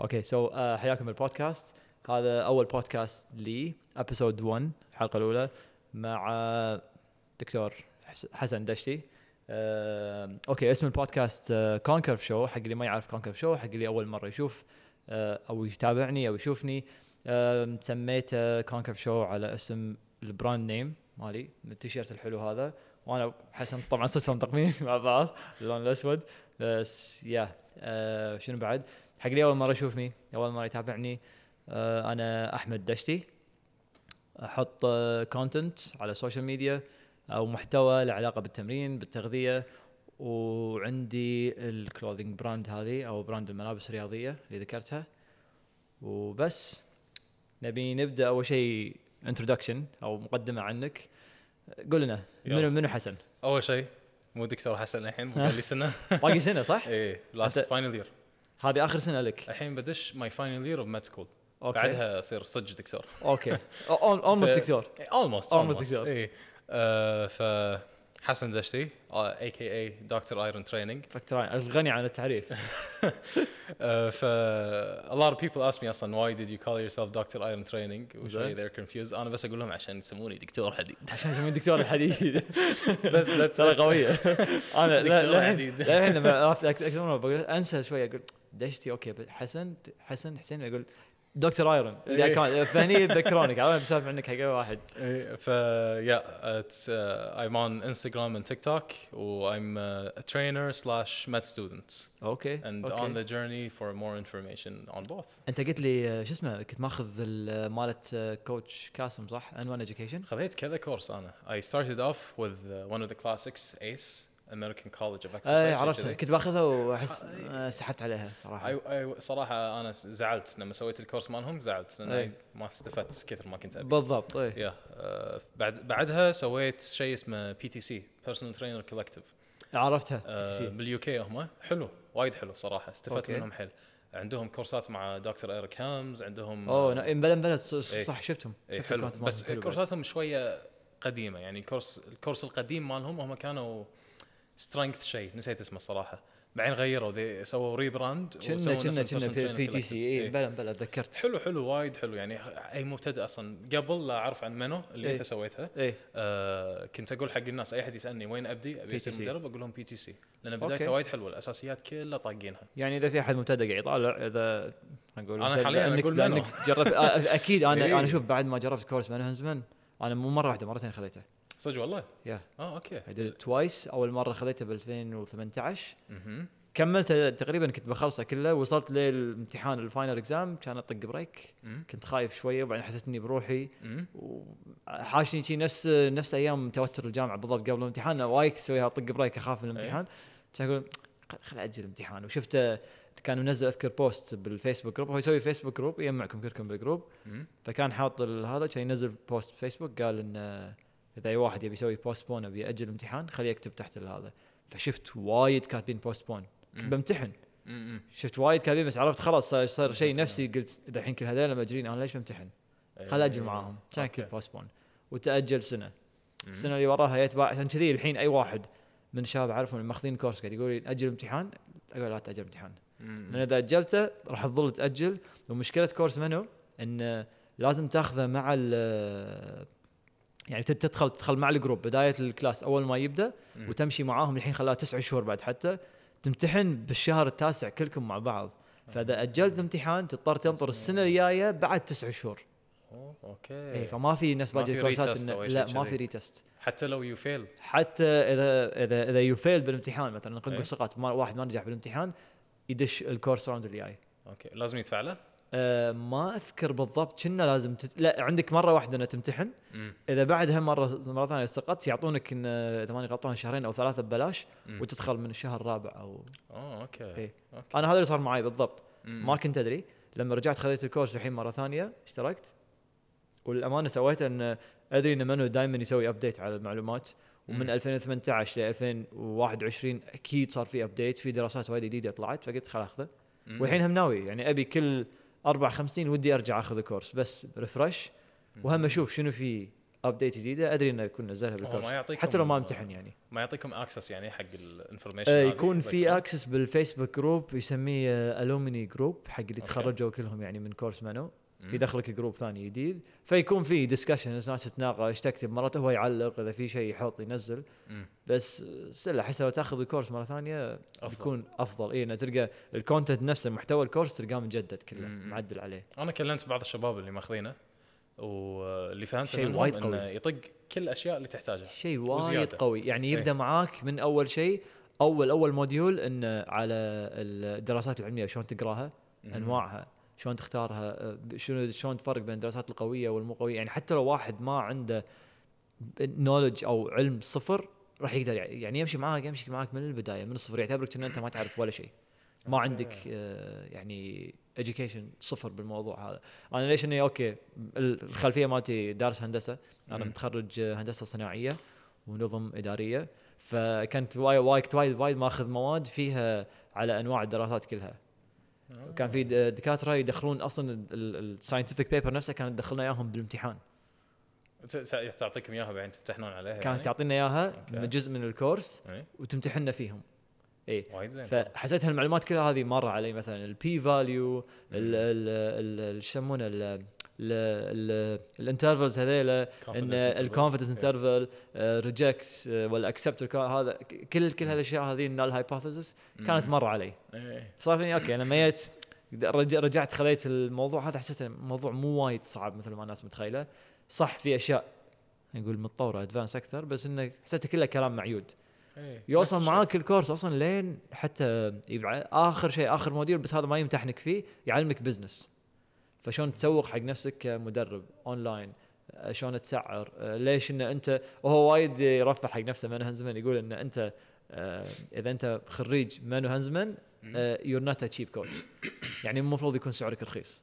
okay so uh, حياكم بالبودكاست هذا أول بودكاست لي episode 1 الحلقة الأولى مع دكتور حس- حسن دشتي. okay اسم البودكاست Conquer Show حق اللي ما يعرف Conquer Show حق اللي أول مرة يشوف أو يتابعني أو يشوفني. آه، سميته Conquer Show على اسم ال brand name مالي التيشيرت الحلو هذا. وأنا حسن طبعا صدفة مطقمين مع بعض اللون الأسود. بس يا شنو بعد؟ حق اللي أول مرة يشوفني أول مرة يتابعني آه، أنا أحمد دشتي أحط content على ال social media أو محتوى له علاقة بالتمرين بالتغذية وعندي ال clothing brand هذه أو brand الملابس الرياضية اللي ذكرتها وبس نبي نبدأ أول شيء introduction أو مقدمة عنك قول لنا منو. منو حسن؟ أول شيء مو دكتور حسن الحين لي سنة باقي سنة صح؟ إيه last final year هذه آخر سنة لك. الحين بدش my final year of med school okay. بعدها أصير صدق دكتور. okay. almost دكتور. almost Almost دكتور. إيه. آه، ف حسن دشتي AKA Dr. Iron Training Dr. Iron الغني عن التعريف. ف a lot of people ask me أصلا why did you call yourself Dr. Iron Training? وشوي they're confused. أنا بس أقول لهم عشان يسموني دكتور حديد. عشان يسمون دكتور الحديد بس ترى it. قوية. أنا دكتور حديد. الحين لما عرفت أكثر مره بقول أنسى شوي أقول دشتي okay حسن حسن حسين أقول دكتور Iron. إيه. فهني يتذكرونك عرفت بسولف عنك حق واحد. إيه، ف on Instagram and TikTok و I'm uh, a trainer slash med student. okay okay. on the journey for more information on both. أنت قلت لي آه، شو اسمه كنت ماخذ ال- مالت آه، coach Kassem صح؟ N1 Education خذيت كذا كورس أنا. I started off with uh, one of the classics American College of Exercise اي عرفتها. كنت باخذها وأحس آه، آه، سحبت عليها صراحة I, I صراحة أنا زعلت لما سويت الكورس مالهم زعلت لأن إيه. ما استفدت كثر ما كنت أبي. بالضبط اي يا آه، بعد بعدها سويت شيء اسمه PTC Personal Trainer Collective عرفتها بال UK هم حلو وايد حلو صراحة استفدت. منهم حيل عندهم كورسات مع دكتور Eric Helms عندهم أوه آه، بلا بلا إيه. صح شفتهم إيه شفت حلو ال content بس. كورساتهم شوية قديمة يعني الكورس الكورس القديم مالهم هم كانوا strength شيء نسيت اسمه الصراحة بعدين غيروا ذي سووا rebrand كنا كنا كنا P, PTC اي إيه. بلا بلا تذكرت حلو حلو وايد حلو يعني أي مبتدئ أصلا قبل لا أعرف عن MNU اللي إيه. أنت سويتها اي آه كنت أقول حق الناس أي أحد يسألني وين أبدي أبي اصير PTC. مدرب أقول لهم PTC لأن. بدايته وايد حلوة الأساسيات كلها طاقينها يعني إذا في أحد مبتدئ قاعد يطالع إذا نقول أنا أنت- حالياً أقول MNU. جربت آه، أكيد أنا إيه. أنا شوف بعد ما جربت كورس MNU أنا مو مرة واحدة مرتين خذيته صدق والله؟ yeah آه okay. twice أول مرة خذيته ب 2018 مهم. كملته تقريبا كنت بخلصه كله وصلت للامتحان ال final exam كان أطق break. كنت خايف شوية وبعدين حسيت إني بروحي. وحاشني شي نفس نفس أيام توتر الجامعة بالضبط قبل الامتحان. وايد أسويها أطق break أخاف من الامتحان. كان أقول خل- أجل الامتحان. وشفته كان منزل أذكر post بال Facebook group هو يسوي Facebook group يجمعكم كلكم بال group. فكان حاط هذا كان ينزل post فيسبوك قال إن آه، إذا أي واحد يبي يسوي postpone ابي يأجل الامتحان خليه يكتب تحت هذا فشفت وايد كاتبين postpone كنت. بمتحن. شفت وايد كاتبين بس عرفت خلاص صار, صار شيء نفسي قلت اذا الحين كل هذول مجرين أنا ليش بمتحن؟ خل أجل معاهم كان okay. كذا postpone وتأجل سنة. السنة اللي وراها بعد عشان كذي الحين أي واحد من الشباب اعرفهم ماخذين كورس قاعد يقول لي أجل امتحان أقول لا تأجل امتحان. لأن إذا أجلته راح تظل تأجل ومشكلة كورس MNU إن لازم تاخذه مع ال يعني تدخل تدخل مع ال group بداية ال class أول ما يبدأ. وتمشي معاهم الحين خلاها تسع شهور بعد حتى تمتحن بالشهر التاسع كلكم مع بعض. فإذا أجلت الامتحان تضطر تنطر السنة الجاية بعد تسع شهور. okay. اي فما في نفس باقي الكورسات لا ما. في retest حتى لو you fail حتى اذا اذا إذا you fail بالامتحان مثلا إيه. نقول سقط ما واحد ما نجح بالامتحان يدش الكورس round اللي جاي okay. لازم يدفع له؟ أه ما أذكر بالضبط كنا لازم تت... لا عندك مرة واحدة إنها تمتحن مم. إذا بعدها مرة مرة ثانية سقطت يعطونك إن إذا ماني غلطان شهرين أو ثلاثة ببلاش مم. وتدخل من الشهر الرابع أو آه okay إيه. okay أنا هذا اللي صار معي بالضبط مم. ما كنت أدري لما رجعت خذيت الكورس الحين مرة ثانية اشتركت والأمانة سويته إن أدري إن MNU دائما يسوي update على المعلومات ومن مم. 2018 ل 2021 أكيد صار في update في دراسات وايد جديدة طلعت فقلت خل أخذه. والحين هم ناوي يعني أبي كل أربع خمس سنين ودي أرجع أخذ الكورس بس refresh وهم أشوف شنو في update جديدة. أدري إنه يكون نزلها بالكورس. حتى لو ما امتحن يعني. ما يعطيكم access يعني حق ال information آه يكون في access بال Facebook group يسميه alumni group حق اللي. تخرجوا كلهم يعني من كورس MNU. يدخلك group ثاني جديد فيكون في discussion ناس تتناقش تكتب مرات هو يعلق إذا في شيء يحط ينزل بس سلة أحس لو تأخذ الكورس مرة ثانية أفضل. بيكون أفضل اي إنه تلقى ال content نفسه محتوى الكورس تلقاه مجدد كله. معدل عليه أنا كلمت بعض الشباب اللي ماخذينه واللي فهمته شيء وايد إنه قوي. يطق كل الأشياء اللي تحتاجها شيء وايد. قوي يعني يبدأ إيه. معاك من أول شيء أول أول module إنه على الدراسات العلمية شلون تقراها أنواعها شلون تختارها شنو شلون تفرق بين الدراسات القوية والمو قوية؟ يعني حتى لو واحد ما عنده knowledge أو علم صفر راح يقدر يع- يعني يمشي معاك يمشي معاك من البداية من الصفر يعتبرك ان أنت ما تعرف ولا شيء. ما. عندك آه، يعني education صفر بالموضوع هذا. أنا ليش إني okay الخلفية مالتي دارس هندسة. أنا. متخرج آه، هندسة صناعية ونظم إدارية. فكنت وايد وايد وايد وايد ماخذ مواد فيها على أنواع الدراسات كلها. كان في دكاترة يدخلون أصلا ال scientific paper نفسه كانت تدخلنا إياهم بالامتحان تعطيكم إياها بعدين تمتحنون عليها كانت يعني؟ تعطينا إياها. من جزء من الكورس إيه. وتمتحنا فيهم اي وايد زين. فحسيت هالمعلومات كلها هذه مرة علي مثلا ال P value شو يسمونه ال intervals هذيلا إن. ال confidence. interval reject ولا accept هذا كل كل هالاشياء هذه ال null hypothesis كانت. مرة علي إيه. صار فيني okay لما جيت رج- رجعت خذيت الموضوع هذا حسيت الموضوع مو وايد صعب مثل ما الناس متخيلة صح في أشياء نقول متطورة advance أكثر بس انه حسيته كله كلام معيود إيه. يوصل. معاك الكورس أصلا لين حتى يبع- آخر شيء آخر module بس هذا ما يمتحنك فيه يعلمك business فشلون تسوق حق نفسك كمدرب اونلاين آه، شلون تسعر؟ آه، ليش إن انت وهو وايد يرفع حق نفسه مانو هانزمان يقول إن أنت آه، إذا أنت خريج مانو هانزمان. you're not cheap coach يعني مو المفروض يكون سعرك رخيص.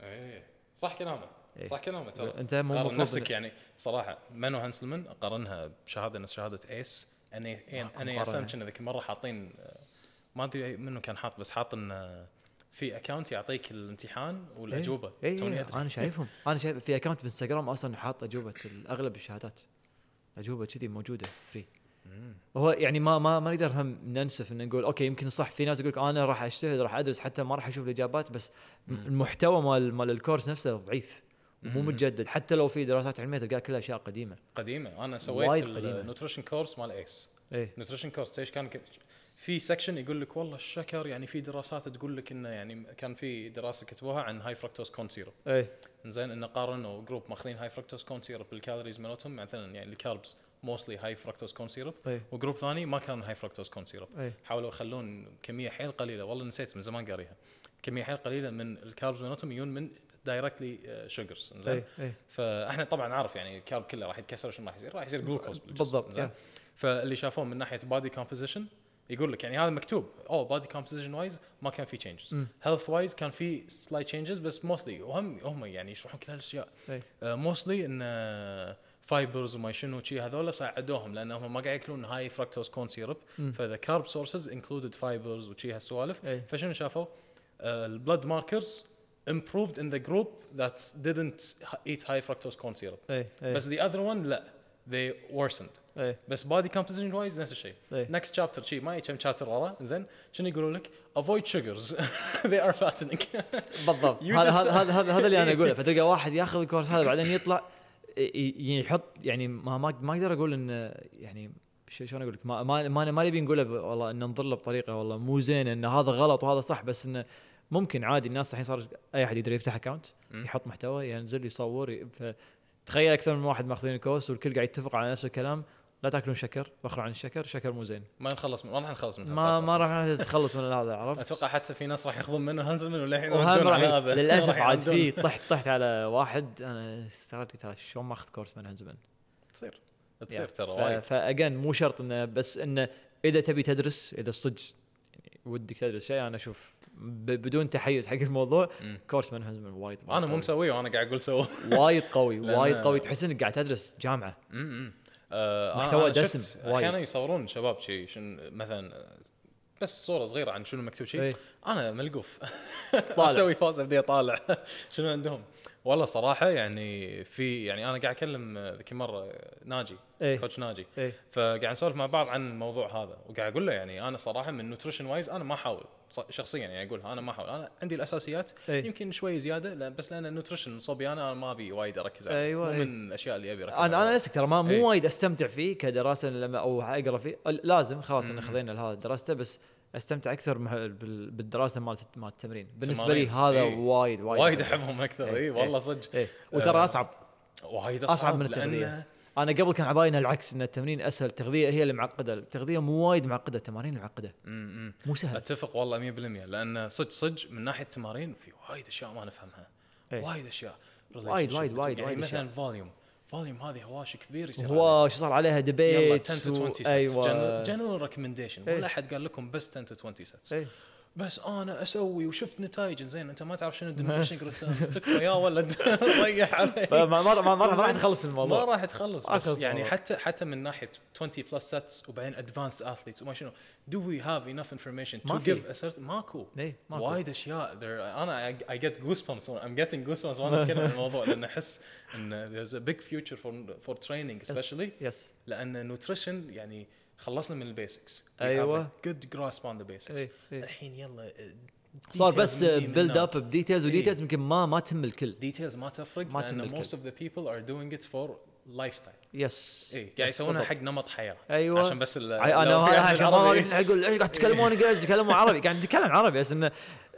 إيه صح كلامه. إيه. صح كلامه ترى. أنت مو قارن المفروض نفسك يعني صراحة منو هانسلمان أقارنها بشهادة نفس شهادة إيس إن إي ماكو إن إي مقارنة. كنا ذيك المره حاطين ما أدري منو كان حاط بس حاط انه في account يعطيك الامتحان والأجوبة. اي توني اي أدري. أنا شايفهم. أنا شايف في اكونت بإنستغرام أصلا حاط أجوبة أغلب الشهادات. اجوبه كذي موجودة free. هو يعني ما ما ما نقدر هم ننسف إن نقول okay يمكن صح. في ناس يقول أنا راح اجتهد راح أدرس حتى ما راح أشوف الإجابات. بس مم. المحتوى مال مال الكورس نفسه ضعيف. ومو. متجدد. حتى لو في دراسات علمية تلقاها كلها أشياء قديمة. قديمة. أنا سويت. ال nutrition course مال ايس إيه. nutrition course إيش كان؟ في section يقول لك والله الشكر يعني في دراسات تقول لك إنه يعني كان في دراسة كتبوها عن high fructose corn syrup إيه. زين إنه قارنوا group ماخذين high fructose corn syrup بال calories مالتهم مثلا يعني ال carbs mostly high fructose corn syrup و group ثاني ما كان high fructose corn syrup حاولوا يخلون كمية حيل قليلة. والله نسيت من زمان قاريها. كمية حيل قليلة من ال carbs مالتهم يجون من directly sugars زين؟ إيه. فإحنا طبعا نعرف يعني ال carb كله راح يتكسر شنو راح يصير؟ راح يصير جلوكوز بالضبط yeah. فاللي شافوه من ناحية body composition يقول لك يعني هذا مكتوب. أو body composition wise ما كان في changes. health wise كان في slight changes بس mostly وهم هم يعني يشرحون كل هالأشياء. mostly إن fibers وما شنو شي هذول ساعدوهم لانهم ما قاعد ياكلون high fructose corn syrup. ف the carb sources included fibers وشي هالسوالف. فشنو شافوا؟ ال blood markers improved in the group that didn't eat high fructose corn syrup. إيه إيه بس the other one لا. They worsened. إيه. بس body composition wise نفس الشيء. إيه. Next chapter شي ما كم chapter ورا. زين شنو يقولوا لك؟ Avoid sugars. They are fattening. بالضبط. هذا هذا هذا هذا اللي أنا أقوله. فتلقى واحد ياخذ الكورس هذا بعدين يطلع يحط يعني ما ما ما أقدر أقول انه يعني شلون أقول لك؟ ما ما ما, نبي نقوله والله إن ننظر له بطريقة والله مو زين إن هذا غلط وهذا صح بس انه ممكن عادي الناس الحين صار أي أحد يقدر يفتح اكونت. يحط محتوى ينزل يصور تخيل أكثر من واحد ماخذين الكورس والكل قاعد يتفق على نفس الكلام. لا تاكلون شكر وخروا عن الشكر شكر مو زين. ما نخلص من ما راح نخلص من ما ما. راح نتخلص من هذا عرفت؟ أتوقع حتى في ناس راح ياخذون منه هانزلمان على ي- هذا. للأسف عاد. في طحت طحت على واحد أنا استغربت قلت شلون ماخذ كورس من هانزمان تصير. تصير ترى وايد. ف again مو شرط إنه بس إنه إذا تبي تدرس إذا صدق يعني ودك تدرس شيء أنا أشوف بدون تحيز حق الموضوع مم. كورس من هانزمان وايد أنا مو. مسويه وأنا قاعد أقول سووه. وايد قوي وايد قوي تحس إنك قاعد تدرس جامعة. امم آه محتوى أنا دسم وايد. أحيانا يصورون شباب شيء مثلا بس صورة صغيرة عن شنو مكتوب شيء إيه. أنا ملقوف. أسوي فاز ابدي أطالع شنو عندهم والله صراحة يعني في يعني أنا قاعد أكلم ذيك مرة ناجي إيه. coach ناجي إيه فقاعد نسولف مع بعض عن الموضوع هذا وقاعد أقول له يعني أنا صراحة من nutrition wise أنا ما أحاول شخصيا يعني أقولها أنا ما أحاول أنا عندي الأساسيات إيه. يمكن شوي زيادة لا بس لأن ال nutrition صوبي أنا أنا ما أبي وايد أركز عليه أيوة، مو. من الأشياء اللي أبي أركز أنا أنا عليها. نفسك ترى ما. مو وايد أستمتع فيه كدراسة لما أو أقرأ فيه لازم خلاص إن. خذينا هذا دراسته بس أستمتع أكثر بالدراسة مالت مالت التمرين بالنسبة. لي هذا إيه. وايد وايد وايد أحبهم أكثر. إي والله صدق وترى آه، أصعب وايد أصعب من التغذية. أنا قبل كان عباينا العكس إن التمرين أسهل التغذية هي اللي معقدة التغذية مو وايد معقدة التمارين معقدة. مو سهل أتفق والله 100% لأن صدق صدق من ناحية التمارين في وايد أشياء ما نفهمها إيه. وايد أشياء وايد- وايد- وايد- يعني وايد مثلا. volume volume هذه هواشي كبير يصير هو شو صار عليها عليه. debate يلا 10 to 20 sets أيوه general recommendation إيه. ولا أحد قال لكم بس 10 تو 20 sets إيه. بس أنا أسوي وشفت نتائج زين أنت ما تعرف شنو returns تكفى يا ولد. ريح علي ما ما ما ما راح تخلص ما الموضوع راح تخلص. ما بس يعني. حتى حتى من ناحية 20 plus sets وبعدين advanced athletes وما شنو. Do we have enough information to ما في. give a certain ماكو. وايد أشياء. أنا I, I get goosebumps I'm getting goosebumps وأنا اتكلم عن الموضوع لأن أحس إن there's a big future for for training especially. yes لأن ال nutrition يعني خلصنا من ال basics. أيوة. good grasp on the basics. إيه، إيه. الحين يلا صار بس build up ب details إيه. و details يمكن ما ما تهم الكل. details ما تفرق ما تهم most of the people are doing it for lifestyle. yes إي قاعد yes، يسوونها. حق نمط حياة. أيوه. عشان بس أنا عشان ما أقول إيش قاعد تتكلمون إنجليزي؟ تتكلمون عربي. قاعد نتكلم عربي بس إنه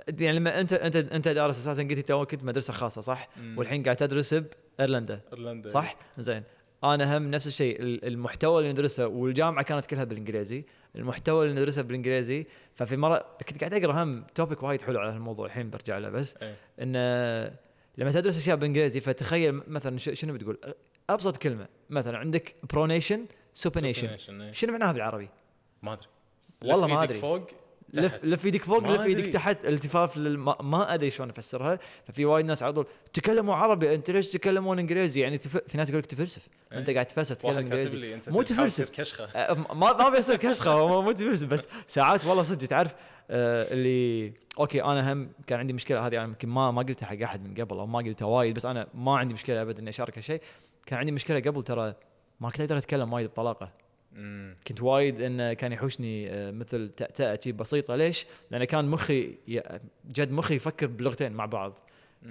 يعني لما انت انت أنت دارس أساسا قلت تو كنت مدرسة خاصة صح؟ والحين قاعد تدرس بإيرلندا إيرلندا. صح؟ زين. أنا هم نفس الشيء. ال- المحتوى اللي ندرسه والجامعة كانت كلها بالإنجليزي. المحتوى اللي ندرسه بالإنجليزي. ففي مرة كنت قاعد أقرأ هم topic وايد حلو على الموضوع الحين برجع له بس. إيه. إن لما تدرس أشياء بالإنجليزي فتخيل مثلا شنو بتقول؟ أبسط كلمة. مثلا عندك pronation إيه. شنو معناها بالعربي؟ ما أدري. والله ما أدري. فوق لف. لف إيدك فوق لف إيدك. تحت. التفاف للم... ما أدري شلون أفسرها. ففي وايد ناس على طول تكلموا عربي أنت ليش تتكلمون إنجليزي؟ يعني تف... في ناس يقول لك تفلسف. إيه. أنت قاعد تفلسف تتكلم إنجليزي. مو تفلسف. كشخة. أه، ما ما بيصير كشخة مو تفلسف بس ساعات والله صدق. تعرف آه، اللي أوكي أنا هم كان عندي مشكلة هذه أنا يمكن ما ما قلتها حق أحد من قبل أو ما قلتها وايد بس أنا ما عندي مشكلة ابدا إني اشارك هالشيء كان عندي مشكلة قبل ترى ما كنت أقدر أتكلم وايد بطلاقة. أمم. كنت وايد إنه كان يحوشني آه، مثل تأتأة بسيطة. ليش؟ لأن كان مخي جد مخي يفكر بلغتين مع بعض.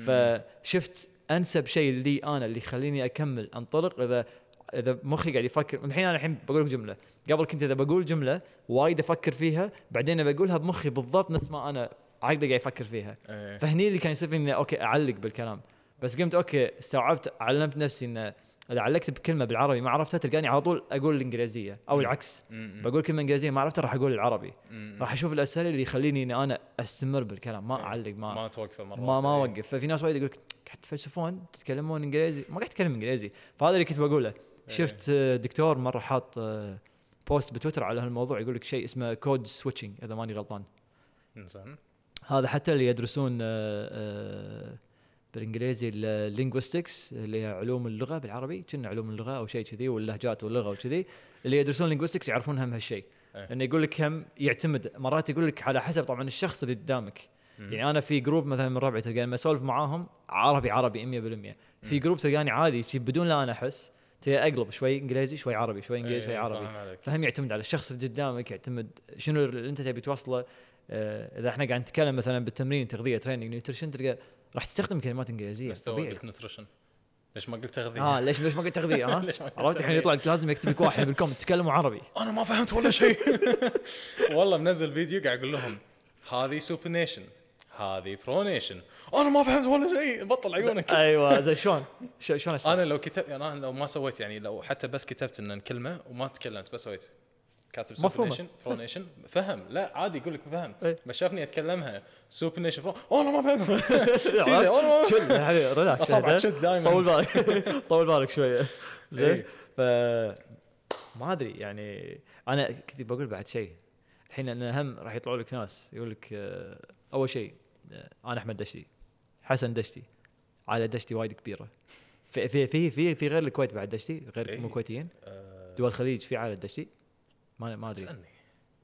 فشفت أنسب شيء لي أنا اللي يخليني أكمل أنطلق إذا إذا مخي قاعد يفكر. الحين أنا الحين بقول لك جملة. قبل كنت إذا بقول جملة وايد أفكر فيها بعدين بقولها بمخي بالضبط نفس ما أنا عقلي قاعد يفكر فيها. إيه. فهني اللي كان يصير فيني إني أوكي أعلق بالكلام. بس قمت أوكي استوعبت علمت نفسي إنه إذا علقت بكلمة بالعربي ما عرفتها تلقاني على طول أقول الإنجليزية أو. العكس. بقول كلمة إنجليزية ما عرفتها راح أقول العربي. راح أشوف الأسئلة اللي يخليني إني أنا أستمر بالكلام ما. أعلق ما ما توقف مرات ما ما. أوقف ففي ناس وايد يقول لك قاعد تفلسفون تتكلمون إنجليزي ما قاعد اتكلم إنجليزي فهذا اللي كنت بقوله إيه. شفت آه، دكتور مرة حاط آه، post بتويتر على هالموضوع يقول لك شيء اسمه code switching إذا ماني غلطان زين هذا حتى اللي يدرسون آه، آه، بالإنجليزي ال linguistics اللي هي علوم اللغة بالعربي كنا علوم اللغة أو شيء كذي واللهجات واللغة وكذي اللي يدرسون linguistics يعرفون هم هالشيء إيه. انه يقول لك هم يعتمد مرات يقول لك على حسب طبعا الشخص اللي قدامك. يعني أنا في جروب مثلا من ربعي تلقاني لما أسولف معاهم عربي عربي 100% في. جروب تلقاني عادي بدون لا أنا أحس تلقى أقلب شوي إنجليزي شوي عربي شوي إنجليزي شوي إيه، عربي. فهم يعتمد على الشخص اللي قدامك يعتمد شنو اللي أنت تبي توصله آه، إذا إحنا قاعد نتكلم مثلا بالتمرين تغذية training nutrition تلقى راح تستخدم كلمات إنجليزية بس طبيعي. قلت nutrition ليش ما قلت تغذية؟ آه ليش ليش ما قلت تغذية؟ ها قلت عرفت الحين؟ يطلع لك لازم يكتب لك واحد بال comment تكلموا عربي. أنا ما فهمت ولا شيء. والله منزل فيديو قاعد أقول لهم هذه supination هذه pronation أنا ما فهمت ولا شيء. بطل عيونك. أيوه زين شلون؟ شلون؟ أنا لو كتبت أنا لو ما سويت يعني لو حتى بس كتبت إن الكلمة وما تكلمت بس سويت. كاتب. supination pronation فهم. لا عادي يقول لك فهم. إيه. بس شافني أتكلمها. supination أنا ما ما- يا حبيبي relax أصابع اهدى. تشد دائما طول بالك. طول بالك شوية. زين. إيه. ف ما أدري يعني أنا كنت بقول بعد شيء. الحين أنا هم راح يطلعوا لك ناس يقول لك آه، أول شيء آه، أنا أحمد دشتي. حسن دشتي. عائله دشتي وايد كبيرة. في في في في, في غير الكويت بعد دشتي غير إيه. مو كويتيين. آه، دول الخليج في عائلة دشتي. ما ما أدري. اسألني.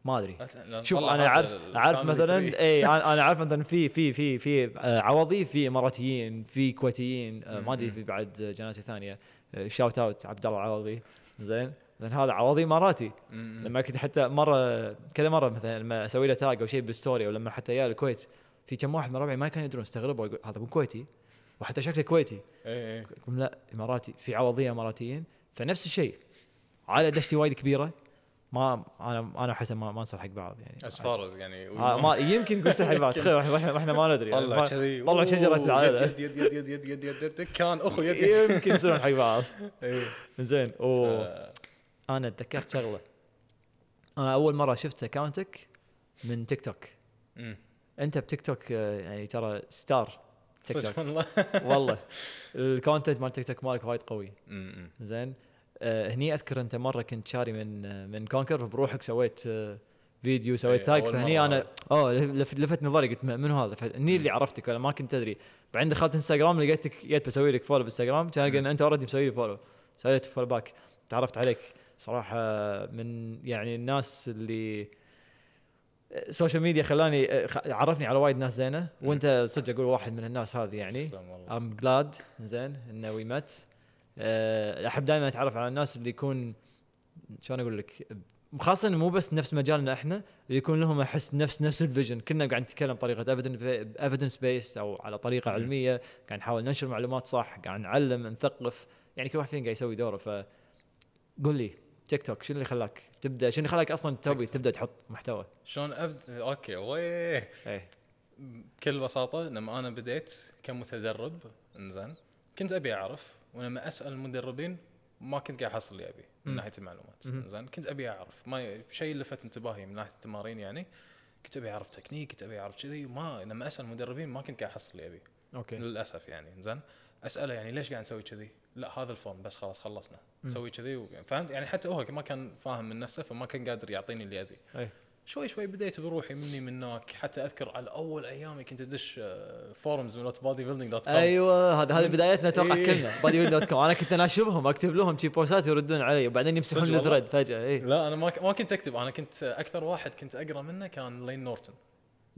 ما أدري. شوف أنا اعرف أعرف مثلا. اي أنا أعرف مثلا في في في في آه، عوضي في إماراتيين في كويتيين آه، ما أدري في بعد جنازة ثانية. shout out عبد الله العوضي زين. لأن هذا عوضي إماراتي. لما كنت حتى مرة كذا مرة مثلا لما أسوي له tag أو شيء بال story أو لما حتى يا الكويت في كم واحد من ربعي ما كانوا يدرون استغربوا هذا مو كويتي؟ وحتى شكله كويتي. اي يقول لا إماراتي. في عوضيه إماراتيين. فنفس الشيء. عائلة دشتي وايد كبيرة. ما أنا أنا وحسن ما, ما حق بعض يعني. as far as يعني آه، ما يمكن نقول حق بعض. تخيل إحنا ما ندري. طلع كذي. طلع شجرة العائله يد يد يد يد يد يد, يد, يد, كان أخو يد, يمكن يصيرون حق بعض. إيه. زين. أوه. أنا تذكرت شغلة. أنا أول مرة شفت اكونتك من تيك توك أنت بتيك توك آه، يعني ترى star تيك توك والله. والله. ال content مال تيك توك مالك وايد قوي. زين. هني أذكر أنت مرة كنت شاري من آه من كونكر بروحك سويت آه فيديو سويت إيه، tag أول فهني أنا. آه لف- لفت نظري قلت من هذا؟ فهني اللي عرفتك ولا ما كنت أدري. بعدين دخلت انستغرام لقيتك جيت بسوي لك follow بالانستغرام كان قلنا أنت already مسوي لي follow سويت follow back تعرفت عليك صراحة من يعني الناس اللي ال social media خلاني آه، عرفني على وايد ناس زينة. وأنت صدق أقول واحد من الناس هذه يعني. I'm glad زين انه we met أحب دائما أتعرف على الناس اللي يكون شلون أقول لك؟ إنه مو بس نفس مجالنا إحنا اللي يكون لهم أحس نفس نفس ال vision. كنا قاعد نتكلم بطريقه evidence based أو على طريقة مم. علمية قاعد نحاول ننشر معلومات صح قاعد نعلم نثقف. يعني كل واحد فينا قاعد يسوي دوره ف قول لي تيك توك شنو اللي خلاك تبدأ؟ شنو اللي خلاك أصلا تبي. تبدأ تحط محتوى؟ شلون ابدا okay ويه إيه. بكل بساطة لما أنا بديت كمتدرب إنزين كنت أبي أعرف ولما أسأل المدربين ما كنت قاعد أحصل اللي أبي من. ناحية المعلومات. زين كنت أبي أعرف ما شيء لفت انتباهي من ناحية التمارين يعني كنت أبي أعرف تكنيك كنت أبي أعرف كذي وما لما أسأل المدربين ما كنت قاعد أحصل اللي أبي okay للأسف يعني زين أسأله يعني ليش قاعد نسوي كذي؟ لا هذا ال form بس خلاص خلصنا. نسوي كذي فهمت يعني حتى هو ما كان فاهم من نفسه فما كان قادر يعطيني اللي أبي أي. شوي شوي بديت بروحي مني من هناك. حتى أذكر على أول أيامي كنت أدش forums من bodybuilding dot com أيوه هذا هذه بدايتنا أتوقع إيه. كلنا body dot com أنا كنت اناشبهم أكتب لهم شي بوستات يردون علي وبعدين يمسحون؟ ال thread فجأة اي لا أنا ما كنت أكتب. أنا كنت أكثر واحد كنت أقرأ منه كان لين نورتون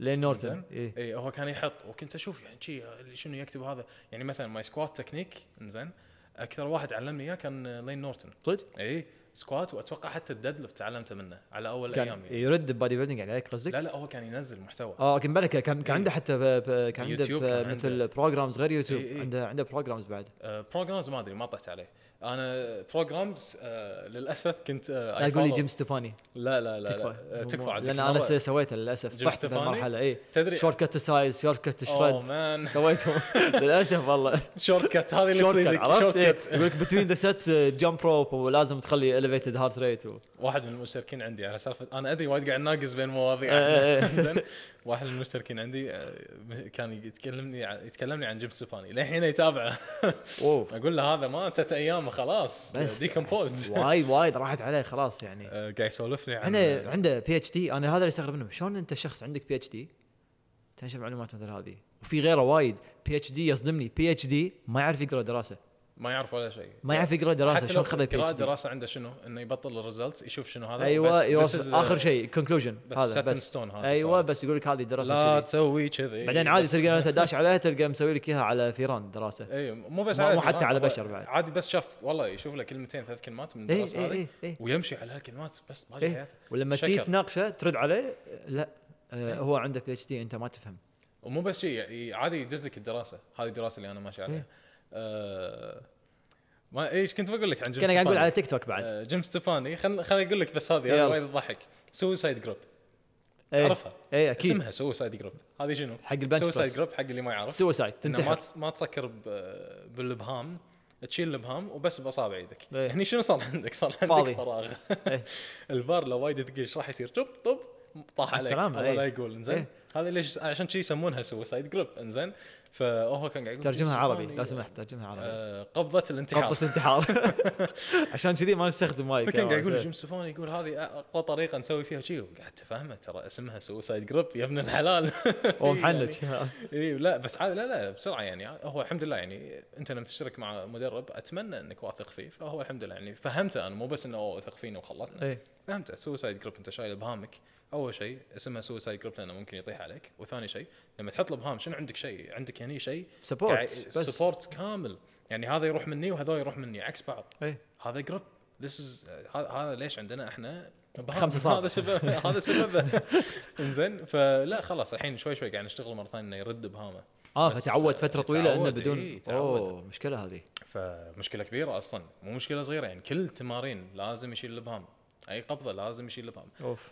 لين نورتن. اي اي هو كان يحط وكنت أشوف يعني شي اللي شنو يكتب هذا. يعني مثلا my squat technique إنزين أكثر واحد علمني إياه كان لين نورتون صدق؟ اي squat وأتوقع حتى ال deadlift تعلمته منه على أول كان ايامي يرد bodybuilding عليك قصدك؟ لا لا هو كان ينزل محتوى آه كان بالك كان كان إيه. عنده حتى ب- ب- كان عنده ب- مثل. programs غير يوتيوب إيه إيه. عنده عنده programs بعد programs ما أدري ما طحت عليه أنا programs آه للأسف كنت آه لا تقول لي جيم ستيفاني. لا لا لا. تكفى. آه، تكفى عاد لأن أنا سويته للأسف. طحت ستيفاني؟ بهالمرحله اي تدري؟ شورت cut size shortcut shred man سويتهم للأسف والله. shortcut هذه اللي عرفت؟ شورت إيه. cut يقول لك between the sets jump rope ولازم تخلي elevated heart rate واحد من المشتركين عندي على سالفة أنا أدري وايد قاعد ناقص بين مواضيع. إيه، إيه. زين. واحد من المشتركين عندي آه، كان يتكلمني يتكلمني عن جيم ستيفاني. للحين يتابعه. أقول له هذا ماتت أيامه خلاص. decomposed وايد وايد راحت عليه خلاص يعني. قاعد يسولف لي عن إحنا عنده PhD أنا هذا اللي أستغرب منه. شلون أنت شخص عندك PhD تنشر معلومات مثل هذه. وفي غيره وايد. بي اتش دي يصدمني. بي اتش دي ما يعرف يقرأ دراسة. ما يعرف ولا شيء ما يعرف يقرأ دراسة شلون خذ دي دراسة عنده شنو؟ إنه يبطل الريزلتس يشوف شنو هذا أيوه بس يوصل the- آخر شيء كونكلوجن هذا بس stone هذا أيوه صارت. بس يقول لك هذه دراسة لا. تسوي كذي بعدين عادي تلقى أنت داش عليها تلقى مسوي لك إياها على فيران دراسة اي مو بس مو- حتى على بشر بعد. عادي بس شاف والله يشوف له كلمتين ثلاث كلمات من اي الدراسة اي هذه اي ويمشي على هالكلمات بس باقي إيه. حياته ولما تجي. تناقشه ترد عليه لا آه هو عنده PhD أنت ما تفهم ومو بس شيء ي- عادي يدز لك الدراسة هذه الدراسة اللي أنا ماشي عليها إيه. آه ما إيش كنت بقول لك عن جيم كان قاعد أقول؟ على تيك توك بعد آه، جيم ستيفاني خل خليني أقول لك بس هذه. وايد تضحك suicide grip. تعرفها اي أكيد اسمها suicide grip هذه شنو؟ حق ال bench suicide grip حق اللي ما يعرف suicide إنه ما تنتحر تس- ما تسكر بالابهام تشيل الابهام وبس بأصابع إيدك إيه. هني شنو صار عندك؟ صار عندك فاضي. فراغ إيه. البار لو وايد ثقيل إيش راح يصير؟ طب طب طاح عليك السلامة، الله إيه. لا يقول إنزين إيه. هذا ليش عشان شي يسمونها suicide grip إنزين فهو كان قاعد يقول ترجمها عربي ستيفاني، لو سمحت ترجمها عربي. آه، قبضة الانتحار. قبضة انتحار عشان كذي ما نستخدم وايد فكان قاعد. يقول جيم ستيفاني يقول هذه أقوى طريقة نسوي فيها شيء وقعدت افهمه ترى اسمها suicide grip يا ابن الحلال. هو محنج اي لا بس عاد لا لا بسرعة يعني. هو الحمد لله يعني أنت لما تشترك مع مدرب أتمنى إنك واثق فيه فهو الحمد لله يعني فهمته أنا مو بس إنه أوه، اثق فيني وخلصنا. اي فهمت suicide grip أنت شايل ابهامك أول شيء اسمها suicide grip لأنه ممكن يطيح عليك. وثاني شيء لما تحط الابهام شنو عندك شيء؟ عندك هني شيء. support support كامل. يعني هذا يروح مني وهذا يروح مني. عكس بعض. إيه. هذا grip this is هذا ليش عندنا إحنا؟ خمسة أصابع. هذا سبب هذا سببه إنزين. فلا خلاص الحين شوي شوي قاعد نشتغل مرة ثانية إنه يرد ابهامه آه فتعود فترة طويلة إنه بدون إيه، تعود. أوه مشكلة هذه. فمشكلة كبيرة أصلا. مو مشكلة صغيرة. يعني كل التمارين لازم يشيل الابهام أي قبضة لازم يشيل الابهام أوف.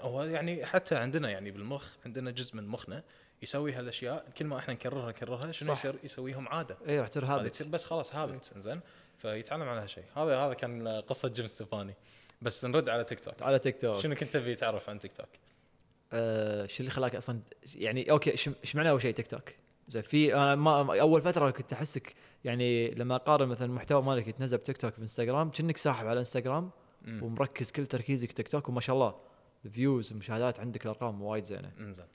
هو يعني حتى عندنا يعني بالمخ عندنا جزء من مخنا يسوي هالأشياء كل ما إحنا نكررها نكررها شنو. يصير؟ يسويهم عادة. اي راح تصير تصير بس خلاص habit إنزين. فيتعلم على هالشيء. هذا هذا كان قصة جيم ستيفاني. بس نرد على تيك توك على تيك توك شنو كنت تبي تعرف عن تيك توك؟ آه شو اللي خلاك أصلا يعني okay إيش معنى أول شيء تيك توك؟ زين في أنا ما أول فترة كنت احسك يعني لما أقارن مثلا المحتوى مالك يتنزل بتيك توك بانستغرام كأنك ساحب على انستغرام. ومركز كل تركيزك تيك توك وما شاء الله ال views المشاهدات عندك الأرقام وايد زينة. إنزين.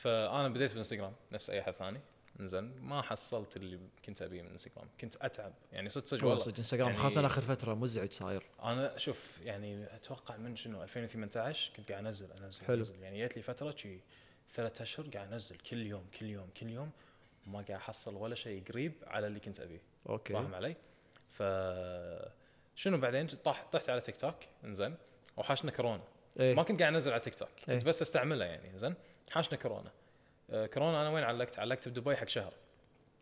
فأنا بديت بالانستغرام نفس أي أحد ثاني. إنزين ما حصلت اللي كنت أبيه من الانستغرام كنت أتعب. يعني صدق صدق والله صدق إنستغرام يعني- خاصة آخر فترة مزعج صاير. أنا شوف يعني أتوقع من شنو 2018 كنت قاعد أنزل أنزل حلو. انزل يعني جت لي فترة شي ثلاث أشهر قاعد أنزل كل يوم كل يوم كل يوم. ما قاعد أحصل ولا شيء قريب على اللي كنت أبيه. okay. فاهم علي؟ ف شنو بعدين؟ طاح طحت على تيك توك. إنزين. وحاشنا كورونا. إيه. ما كنت قاعد أنزل على تيك توك. كنت إيه. بس استعملها يعني. زين حاشنا كورونا. آه، كورونا أنا وين علقت؟ علقت بدبي حق شهر.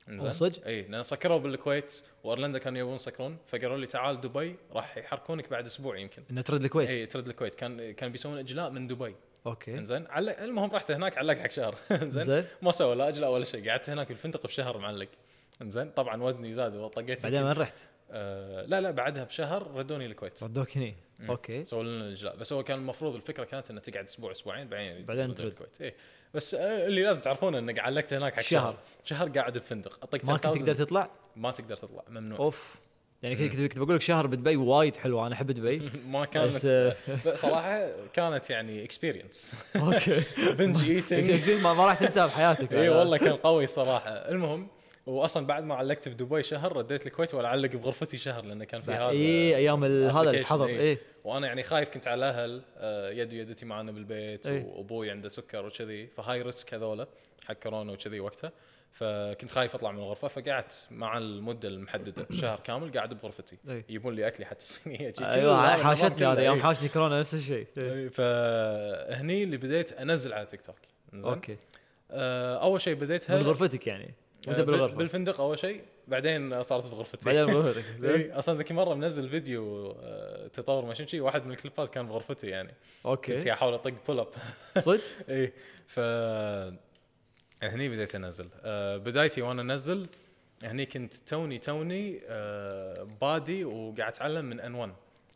أوه، صدق؟ إي لأن سكروا بالكويت وايرلندا كانوا يبون يسكرون فقالوا لي تعال دبي راح يحركونك بعد أسبوع يمكن. إنه ترد الكويت؟ إي ترد الكويت. كان كان بيسوون إجلاء من دبي. okay. إنزين. علق المهم رحت هناك علقت حق شهر. زين ما سوى لا إجلاء ولا شيء. قعدت هناك بالفندق بشهر معلق. إنزين. طبعا وزني زاد وطقيت بعدين وين رحت؟ آه لا لا بعدها بشهر ردوني الكويت. ردوك هني. okay. سووا لنا الاجلاء بس هو كان المفروض الفكرة كانت انه تقعد أسبوع أسبوعين بعدين بعدين ترد. الكويت اي بس آه اللي لازم تعرفونه إنك علقت هناك حق شهر. شهر. قاعد بفندق اطق ما كنت 10,000 تقدر تطلع؟ ما تقدر تطلع. ممنوع. أوف. يعني كنت. كنت بقول لك شهر بدبي وايد حلوة أنا أحب دبي. ما كانت. آه، صراحة كانت يعني experience okay. binge eating ما ما راح تنساها بحياتك اي والله كان قوي صراحة. المهم واصلا بعد ما علقت بدبي شهر رديت الكويت ولا علق بغرفتي شهر لأنه كان في هذا اي أيام هذا الحظر إيه. اي وأنا يعني خايف كنت على الأهل آه، يد ويدتي معنا بالبيت إيه. وأبوي عنده سكر وكذي ف high risk هذولا حق كورونا وكذي وقتها فكنت خايف أطلع من الغرفة فقعدت مع المدة المحددة شهر كامل قاعد بغرفتي إيه. يجيبون لي أكلي حتى صينيه أيوه حاشتني هذا يوم إيه. حاشني كورونا نفس الشيء إيه. إيه، فهني اللي بديت أنزل على تيك توك زين okay آه، أول شيء بديتها من غرفتك يعني وانت آه، بال- بالغرفة. بالفندق أول شيء بعدين صارت بغرفتي بعدين بغرفتك أصلا ذيك مرة منزل فيديو آه، تطور ماشين شي واحد من الكليبات كان بغرفتي يعني. كنت okay قاعد احاول أطق pull up صدق؟ إي ف هني بديت أنزل. آه، بدايتي وأنا أنزل هني كنت توني توني بادي وقاعد أتعلم من ان 1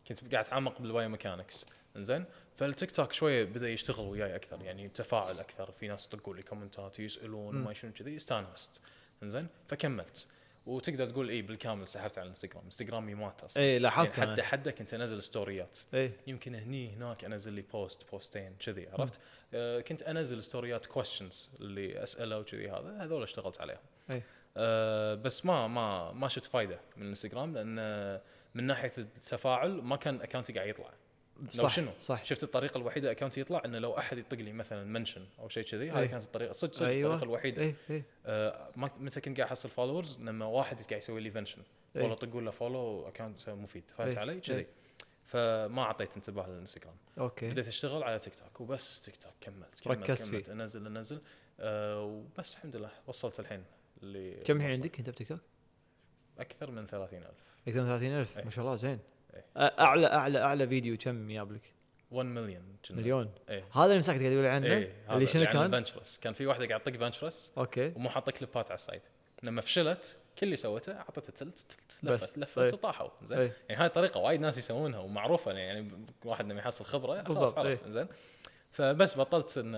كنت قاعد أتعمق بال biomechanics إنزين. فالتيك توك شوية بدأ يشتغل وياي أكثر يعني تفاعل أكثر. في ناس يطقوا لي كومنتات يسألون. وما شنو كذي استانست. إنزين؟ فكملت. وتقدر تقول اي بالكامل سحبت على الانستغرام انستغرامي مات أصلا. اي لاحظت يعني حد أنا. حد كنت أنزل ستوريات. اي يمكن هني هناك أنزل لي post بوستين كذي عرفت؟ آه كنت أنزل ستوريات questions اللي أسأله وكذي هذا. هذول اشتغلت عليهم. أي. آه بس ما ما ما شفت فايدة من الانستغرام لأن من ناحية التفاعل ما كان اكونتي قاعد يطلع. لو صح شنو؟ صح شفت الطريقة الوحيدة اكونتي يطلع إنه لو أحد يطق لي مثلا mention أو شيء كذي. هذه كانت الطريقة صدق صدق أيوة. الطريقة الوحيدة اي اي آه متى كنت قاعد أحصل followers لما واحد قاعد يسوي لي mention إي. والله طقوا له follow account مفيد فهمت إي. علي؟ كذي فما أعطيت انتباه للإنستغرام okay بديت أشتغل على تيك توك وبس تيك توك كملت كملت ركزت كملت فيه. أنزل أنزل آه وبس الحمد لله وصلت الحين اللي كم الحين. عندك أنت بتيك توك؟ أكثر من 30000 أكثر من 30000 إيه. ما شاء الله زين إيه. اعلى اعلى أعلى فيديو كم جاب لك؟ 1 مليون. مليون إيه هذا اللي مسكت قاعد تقول عنه إيه اللي شنو كان؟ bench press كان في واحدة قاعد تطق bench press okay ومو حاطه كليبات على ال side لما فشلت كل اللي سوته اعطته tilt tilt. لفت لفت إيه. وطاحوا زين إيه. يعني هاي الطريقة وايد ناس يسوونها ومعروفة يعني واحد لما يحصل خبرة خلاص عرف إيه. زين فبس بطلت إن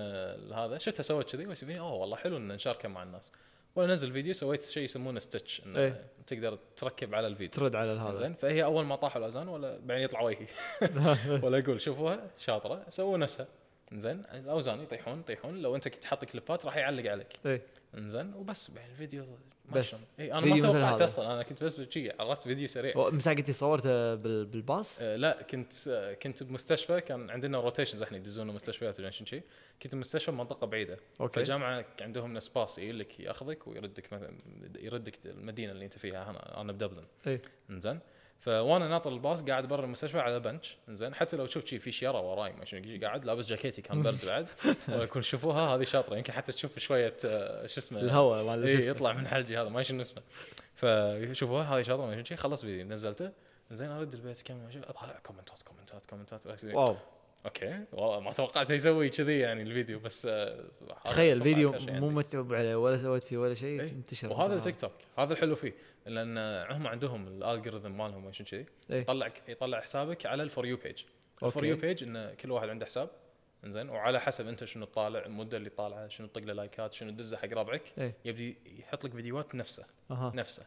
هذا شفتها سوت كذي بس أوه والله حلو إن نشاركه مع الناس ولا نزل فيديو سويت شيء يسمونه stitch إنه إيه. تقدر تركب على الفيديو. ترد على هذا. زين فهي أول ما طاحوا الأوزان ولا بعدين يطلع وجهي. ولا يقول شوفوها شاطرة سووا نفسها. زين الاوزان يطيحون يطيحون. لو أنت كنت حاط كليبات راح يعلق عليك. إيه انزين وبس يعني الفيديو ما بس. إي أنا ما توقعت. أصلا. أنا كنت بس بشي عرفت فيديو سريع. مساء قلت صورته بال- بالباص؟ آه لا كنت آه كنت بمستشفى. كان عندنا rotations إحنا يدزونا مستشفيات ولا شيء كنت بمستشفى بمنطقه بعيدة. okay. فالجامعه عندهم ناس باص يجيك ياخذك ويردك مثلا يردك المدينة اللي أنت فيها أنا بدبلن. إيه. انزين فوانا ناطر الباص قاعد برا المستشفى على bench إنزين حتى لو تشوف شي في سيارة وراي ما شنو قاعد لابس جاكيتي كان برد بعد ويكون شوفوها هذه شاطرة يمكن حتى تشوف شوية آه، شو اسمه الهواء مال اي. يطلع من حلجي هذا ما شنو اسمه. فشوفوها هذه شاطرة ما شنو خلص فيديو نزلته. زين أرد البيت كم اطالع كومنتات كومنتات كومنتات. wow. okay والله ما توقعت يسوي كذي يعني الفيديو بس آه، تخيل فيديو مو. متعوب عليه ولا سويت فيه ولا شيء إيه. انتشر وهذا التيك توك هذا الحلو فيه لأن هم عندهم ال algorithm مالهم وشو كذي إيه. يطلع يطلع حسابك على ال for you page ال for. you page انه كل واحد عنده حساب إنزين وعلى حسب أنت شنو تطالع المدة اللي طالعه شنو تطق له لايكات شنو تدزه حق ربعك إيه. يبدي يحط لك فيديوهات نفسه أها نفسه.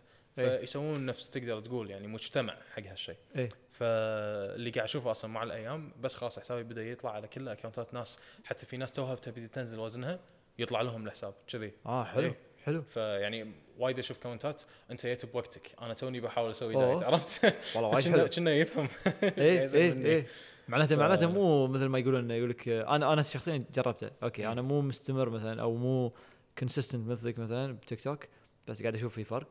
فيسوون نفس تقدر تقول يعني مجتمع حق هالشيء إيه فاللي قاعد أشوفه أصلا مع الأيام بس خلاص حسابي بدأ يطلع على كل اكونتات ناس حتى في ناس توها تبي تنزل وزنها يطلع لهم الحساب كذي آه حلو إيه. حلو فيعني وايد أشوف كومنتات أنت جيت بوقتك أنا توني بحاول أسوي. diet عرفت؟ والله وايد حلو كنا يفهم إيه مني. إيه معناته ف- معناته مو مثل ما يقولون يقول لك أنا أنا شخصيا جربته okay. أنا مو مستمر مثلا أو مو consistent مثلك مثلا بتيك توك بس قاعد أشوف في فرق.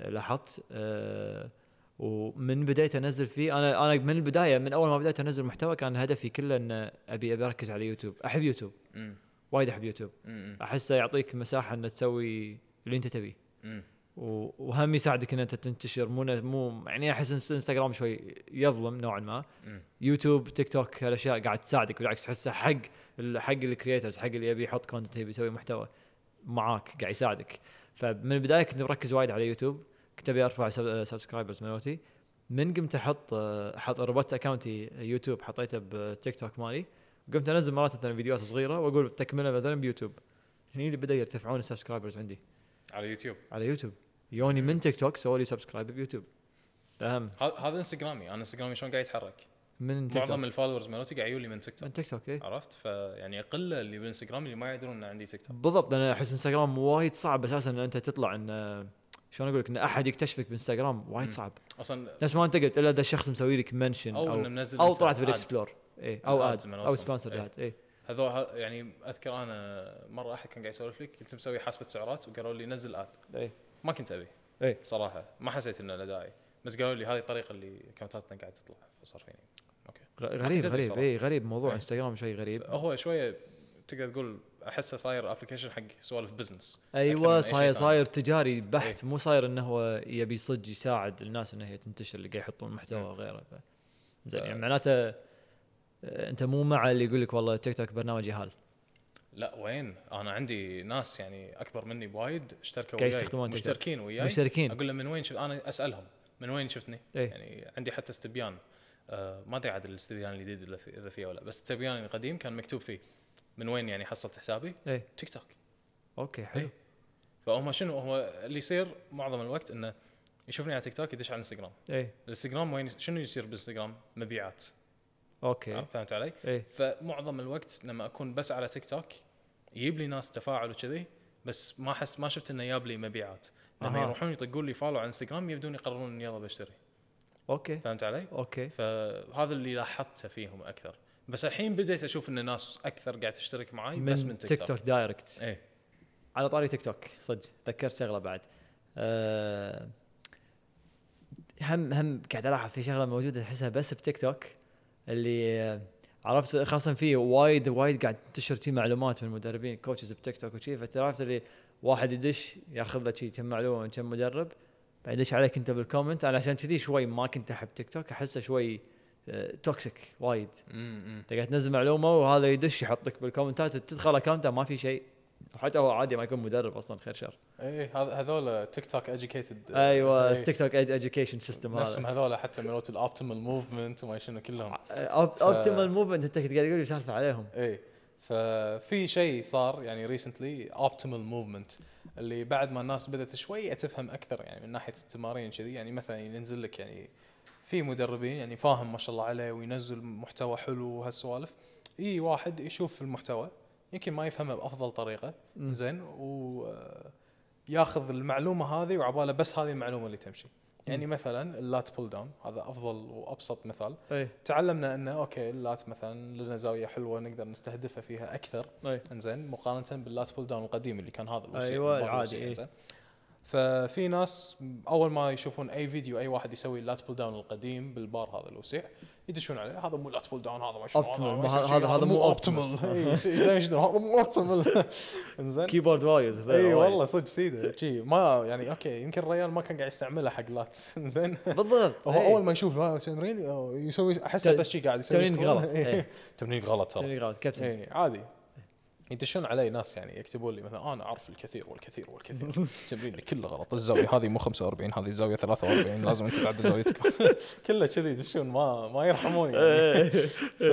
لاحظت. آه ومن بديت أنزل فيه أنا أنا من البداية من أول ما بديت أنزل محتوى كان هدفي كله إن أبي ابي أركز على يوتيوب. أحب يوتيوب. وايد أحب يوتيوب. احسه يعطيك مساحة ان تسوي اللي أنت تبيه. وهم يساعدك إن أنت تنتشر. مو مو يعني أحس إنستغرام شوي يظلم نوعا ما. م. يوتيوب تيك توك هالأشياء قاعد تساعدك بالعكس. تحسه حق حق ال creators حق اللي يبي يحط content يبي يسوي محتوى معاك قاعد يساعدك. فمن البداية كنت مركز وايد على يوتيوب. كنت أبي أرفع subscribers مالتي. من قمت أحط أحط ربطت اكونتي يوتيوب حطيته بتيك توك مالي. قمت أنزل مرات مثلا فيديوهات صغيرة وأقول تكملة مثلا بيوتيوب. هني اللي بدأ يرتفعون ال subscribers عندي. على يوتيوب. على يوتيوب. يوني من تيك توك سووا لي subscribe بيوتيوب. فاهم هذا هذا إنستغرامي. أنا إنستغرامي شلون قاعد يتحرك؟ من تيك معظم توك ال followers مالتي قاعد يجوا لي من تيك توك من تيك توك إيه. عرفت؟ فيعني قلة اللي بالإنستغرام اللي ما يدرون إن عندي تيك توك بالضبط أنا أحس إنستغرام وايد صعب أساسا إن أنت تطلع إن شلون أقول لك إن أحد يكتشفك بالانستغرام وايد. صعب. أصلا نفس ما أنت قلت إلا إذا الشخص مسوي لك mention أو منزل أو أنت طلعت. بال explore. اي أو ad أو. sponsor إيه. ad اي هذول يعني أذكر أنا مرة أحد كان قاعد يسولف لي كنت مسوي حاسبة سعرات وقالوا لي نزل ad. اي ما كنت أبي. إيه. صراحة. ما حسيت إنه له داعي. بس قالوا لي هذه الطريقة اللي accountاتنا قاعد تطلع فصار فيني. غريب غريب. اي غريب موضوع إيه. إنستغرام شوي غريب هو شوية تقدر تقول أحسه صاير application حق سوالف business أيوه شيء صاير. صاير تجاري بحت إيه. مو صاير إنه هو يبي صدق يساعد الناس انها هي تنتشر اللي قاعد يحطون محتوى مم. وغيره ف... زين يعني معناته آه، أنت مو مع اللي يقول لك والله تيك توك برنامج جهال لا وين أنا عندي ناس يعني أكبر مني بوايد اشتركوا وياي. مشتركين وياي مشتركين أقول لهم من وين شفت أنا أسألهم من وين شفتني إيه. يعني عندي حتى استبيان ما أدري عاد الاستبيان الجديد إذا فيه ولا لا، بس استبيان القديم كان مكتوب فيه من وين يعني حصلت حسابي؟ إيه. تيك توك. okay حلو. إيه. فهم شنو هو اللي يصير معظم الوقت إنه يشوفني على تيك توك يدش على الانستغرام إيه. الإنستغرام وين شنو يصير بالإنستغرام؟ مبيعات. okay. آه، فهمت علي؟ إيه. فمعظم الوقت لما أكون بس على تيك توك يجيب لي ناس تفاعل وكذي بس ما أحس ما شفت إنه جاب لي مبيعات. لما أها. يروحون يطقون لي follow على إنستغرام يبدون يقررون إني يلا بشتري. okay. فهمت علي؟ okay. فهذا اللي لاحظته فيهم أكثر. بس الحين بديت أشوف إن ناس أكثر قاعد تشترك معي بس من تيك توك, direct. إيه. على طاري تيك توك صدق ذكرت شغلة بعد. أه هم هم قاعد ألاحظ في شغلة موجودة أحسها بس بتيك توك اللي آه، عرفت خاصة في وايد وايد قاعد تنتشر شي معلومات من المدربين coaches بتيك توك وشي فعرفت اللي واحد يدش ياخذ له شي كم معلومة من كم مدرب. بعدين يدش عليك أنت بال comment أنا عشان كذي شوي ما كنت أحب تيك توك أحسه شوي آه، toxic وايد. امم أنت قاعد تنزل معلومة وهذا يدش يحط لك بال commentات وتدخل accountه ما في شيء. وحتى هو عادي ما يكون مدرب أصلا خير شر. هذا هذول تيك توك educated أيوه تيك توك education system نفسهم هذا. هذول حتى مالت ال optimal movement وما شنو كلهم. optimal movement أنت كنت قاعد تقول لي سالفه عليهم. إيه. ففي شيء صار يعني recently optimal movement اللي بعد ما الناس بدأت شوية تفهم أكثر يعني من ناحية التمارين كذي يعني مثلا ينزل لك يعني في مدربين يعني فاهم ما شاء الله عليه وينزل محتوى حلو وهالسوالف. إي واحد يشوف المحتوى يمكن ما يفهمها بأفضل طريقة. زين و آه، المعلومة هذه وعباله بس هذه المعلومة اللي تمشي. يعني مثلا ال lat pull down هذا أفضل وأبسط مثال. أي. تعلمنا إنه okay ال lat مثلا لنا زاوية حلوة نقدر نستهدفها فيها أكثر. أي. إنزين مقارنة بال lat pull down القديم اللي كان هذا. أيوة، البار العادي،. ففي ناس أول ما يشوفون أي فيديو أي واحد يسوي ال lat pull down القديم بالبار هذا الوسيع يدشون عليه هذا مو لات بول داون هذا ما شنو يصير هذا- هذا مو optimal. اوبتيمال هذا مو اوبتيمال إنزين كيبورد فاليوز اي والله صدق سيدة شي ما يعني أوكي يمكن الريال ما كان قاعد يستعملها حق لات زين بالضبط هو إيه. أول ما يشوف هذا أو يسوي احسه بس شي قاعد يسوي تمرين. غلط. إيه. إيه. تمرين غلط ترى تمرين غلط كابتن عادي يدشون علي ناس يعني يكتبون لي مثلا أنا أعرف الكثير والكثير والكثير. تمريني كله غلط الزاوية هذه مو 45 هذه الزاوية 43 لازم أنت تعدل زاويتك. كله كذي يدشون ما ما يرحمون يعني. إيه. ف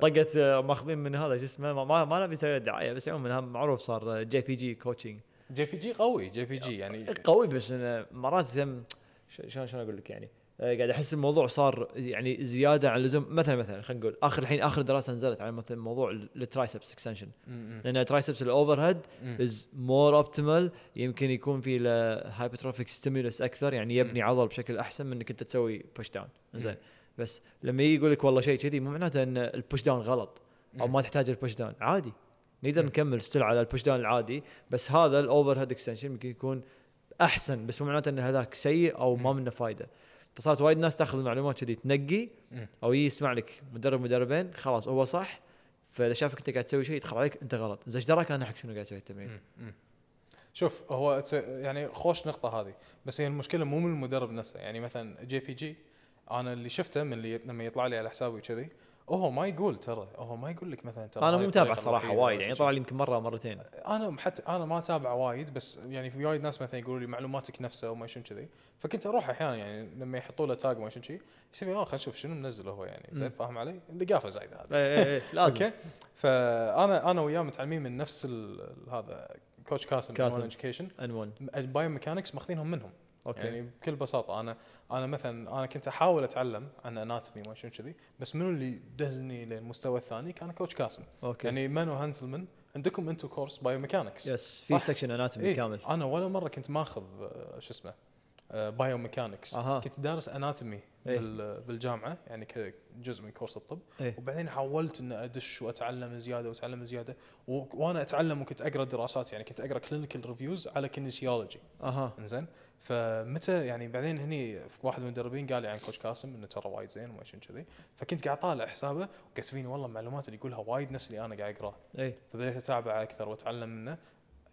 طقت آه، ماخذين من هذا شو اسمه ما- ما نبي نسوي دعاية بس عموما معروف صار جي بي جي coaching جي بي جي قوي جي بي جي يعني قوي بس مرات شلون شلون أقول لك يعني؟ قاعد أحس الموضوع صار يعني زيادة عن اللزوم. مثلا مثلا خلينا نقول آخر الحين آخر دراسة نزلت على مثلا موضوع ال triceps extension لأن ال triceps ال overhead. is more optimal يمكن يكون في له hypertrophic stimulus أكثر يعني يبني عضل بشكل أحسن من إنك أنت تسوي push down زين. بس لما يجي يقول لك والله شيء كذي مو معناته إن ال push down غلط أو ما تحتاج ال push down عادي. نقدر. نكمل still على ال push down العادي بس هذا ال overhead extension يمكن يكون أحسن بس مو معناته إن هذاك سيء أو ما. منه فايدة. فصارت وايد ناس تاخذ المعلومات كذي تنقي. أو يسمع لك مدرب مدربين خلاص هو صح فإذا شافك أنت قاعد تسوي شيء يدخل عليك أنت غلط. زين إيش دراك أنا حق شنو قاعد أسوي التمرين. شوف هو يعني خوش نقطة هذه. بس هي المشكلة مو من المدرب نفسه. يعني مثلا جي بي جي أنا اللي شفته من اللي لما يطلع لي على حسابي كذي هو ما يقول ترى. هو ما يقول لك مثلا ترى أنا مو متابع الوحيدة وايد يعني. طلع لي يمكن مرة مرتين. أنا حتى أنا ما اتابع وايد بس يعني في وايد ناس مثلا يقولوا لي معلوماتك نفسها وما شنو كذي. فكنت أروح أحيانا يعني لما يحطوا له tag وما شنو كذي يسوي آه خلينا نشوف شنو منزل هو يعني. زين. فاهم علي؟ اللقافه زايدة هذا اي اي اي لازم. okay؟ فأنا أنا وياه متعلمين من نفس هذا كوتش كاسم كاسم. اديوكيشن ان 1 بايو ميكانكس ماخذينهم منهم. أوكي. يعني بكل بساطة أنا أنا مثلا أنا كنت أحاول أتعلم عن اناتومي ما شنو كذي بس منو اللي دزني للمستوى الثاني كان كوتش كاسم أوكي. يعني مانو هانسلمان عندكم أنتم كورس بايو ميكانكس يس في. سكشن اناتومي إيه كامل. أنا ولا مرة كنت ماخذ آه، شو اسمه بايو ميكانكس أها. كنت دارس اناتومي إيه. بال- بالجامعة يعني كجزء من كورس الطب. إيه. وبعدين حاولت ان أدش وأتعلم زيادة وأتعلم زيادة. وأنا أتعلم وكنت أقرأ دراسات يعني كنت أقرأ clinical reviews على kinesiology أها. إنزين. فمتى يعني بعدين هني في واحد من المدربين قال لي عن coach كاسم إنه ترى وايد زين وما كذي. فكنت قاعد طالع حسابه فيني والله المعلومات اللي يقولها وايد نفس اللي أنا قاعد اقراها اي فبديت أتابعه أكثر وأتعلم منه.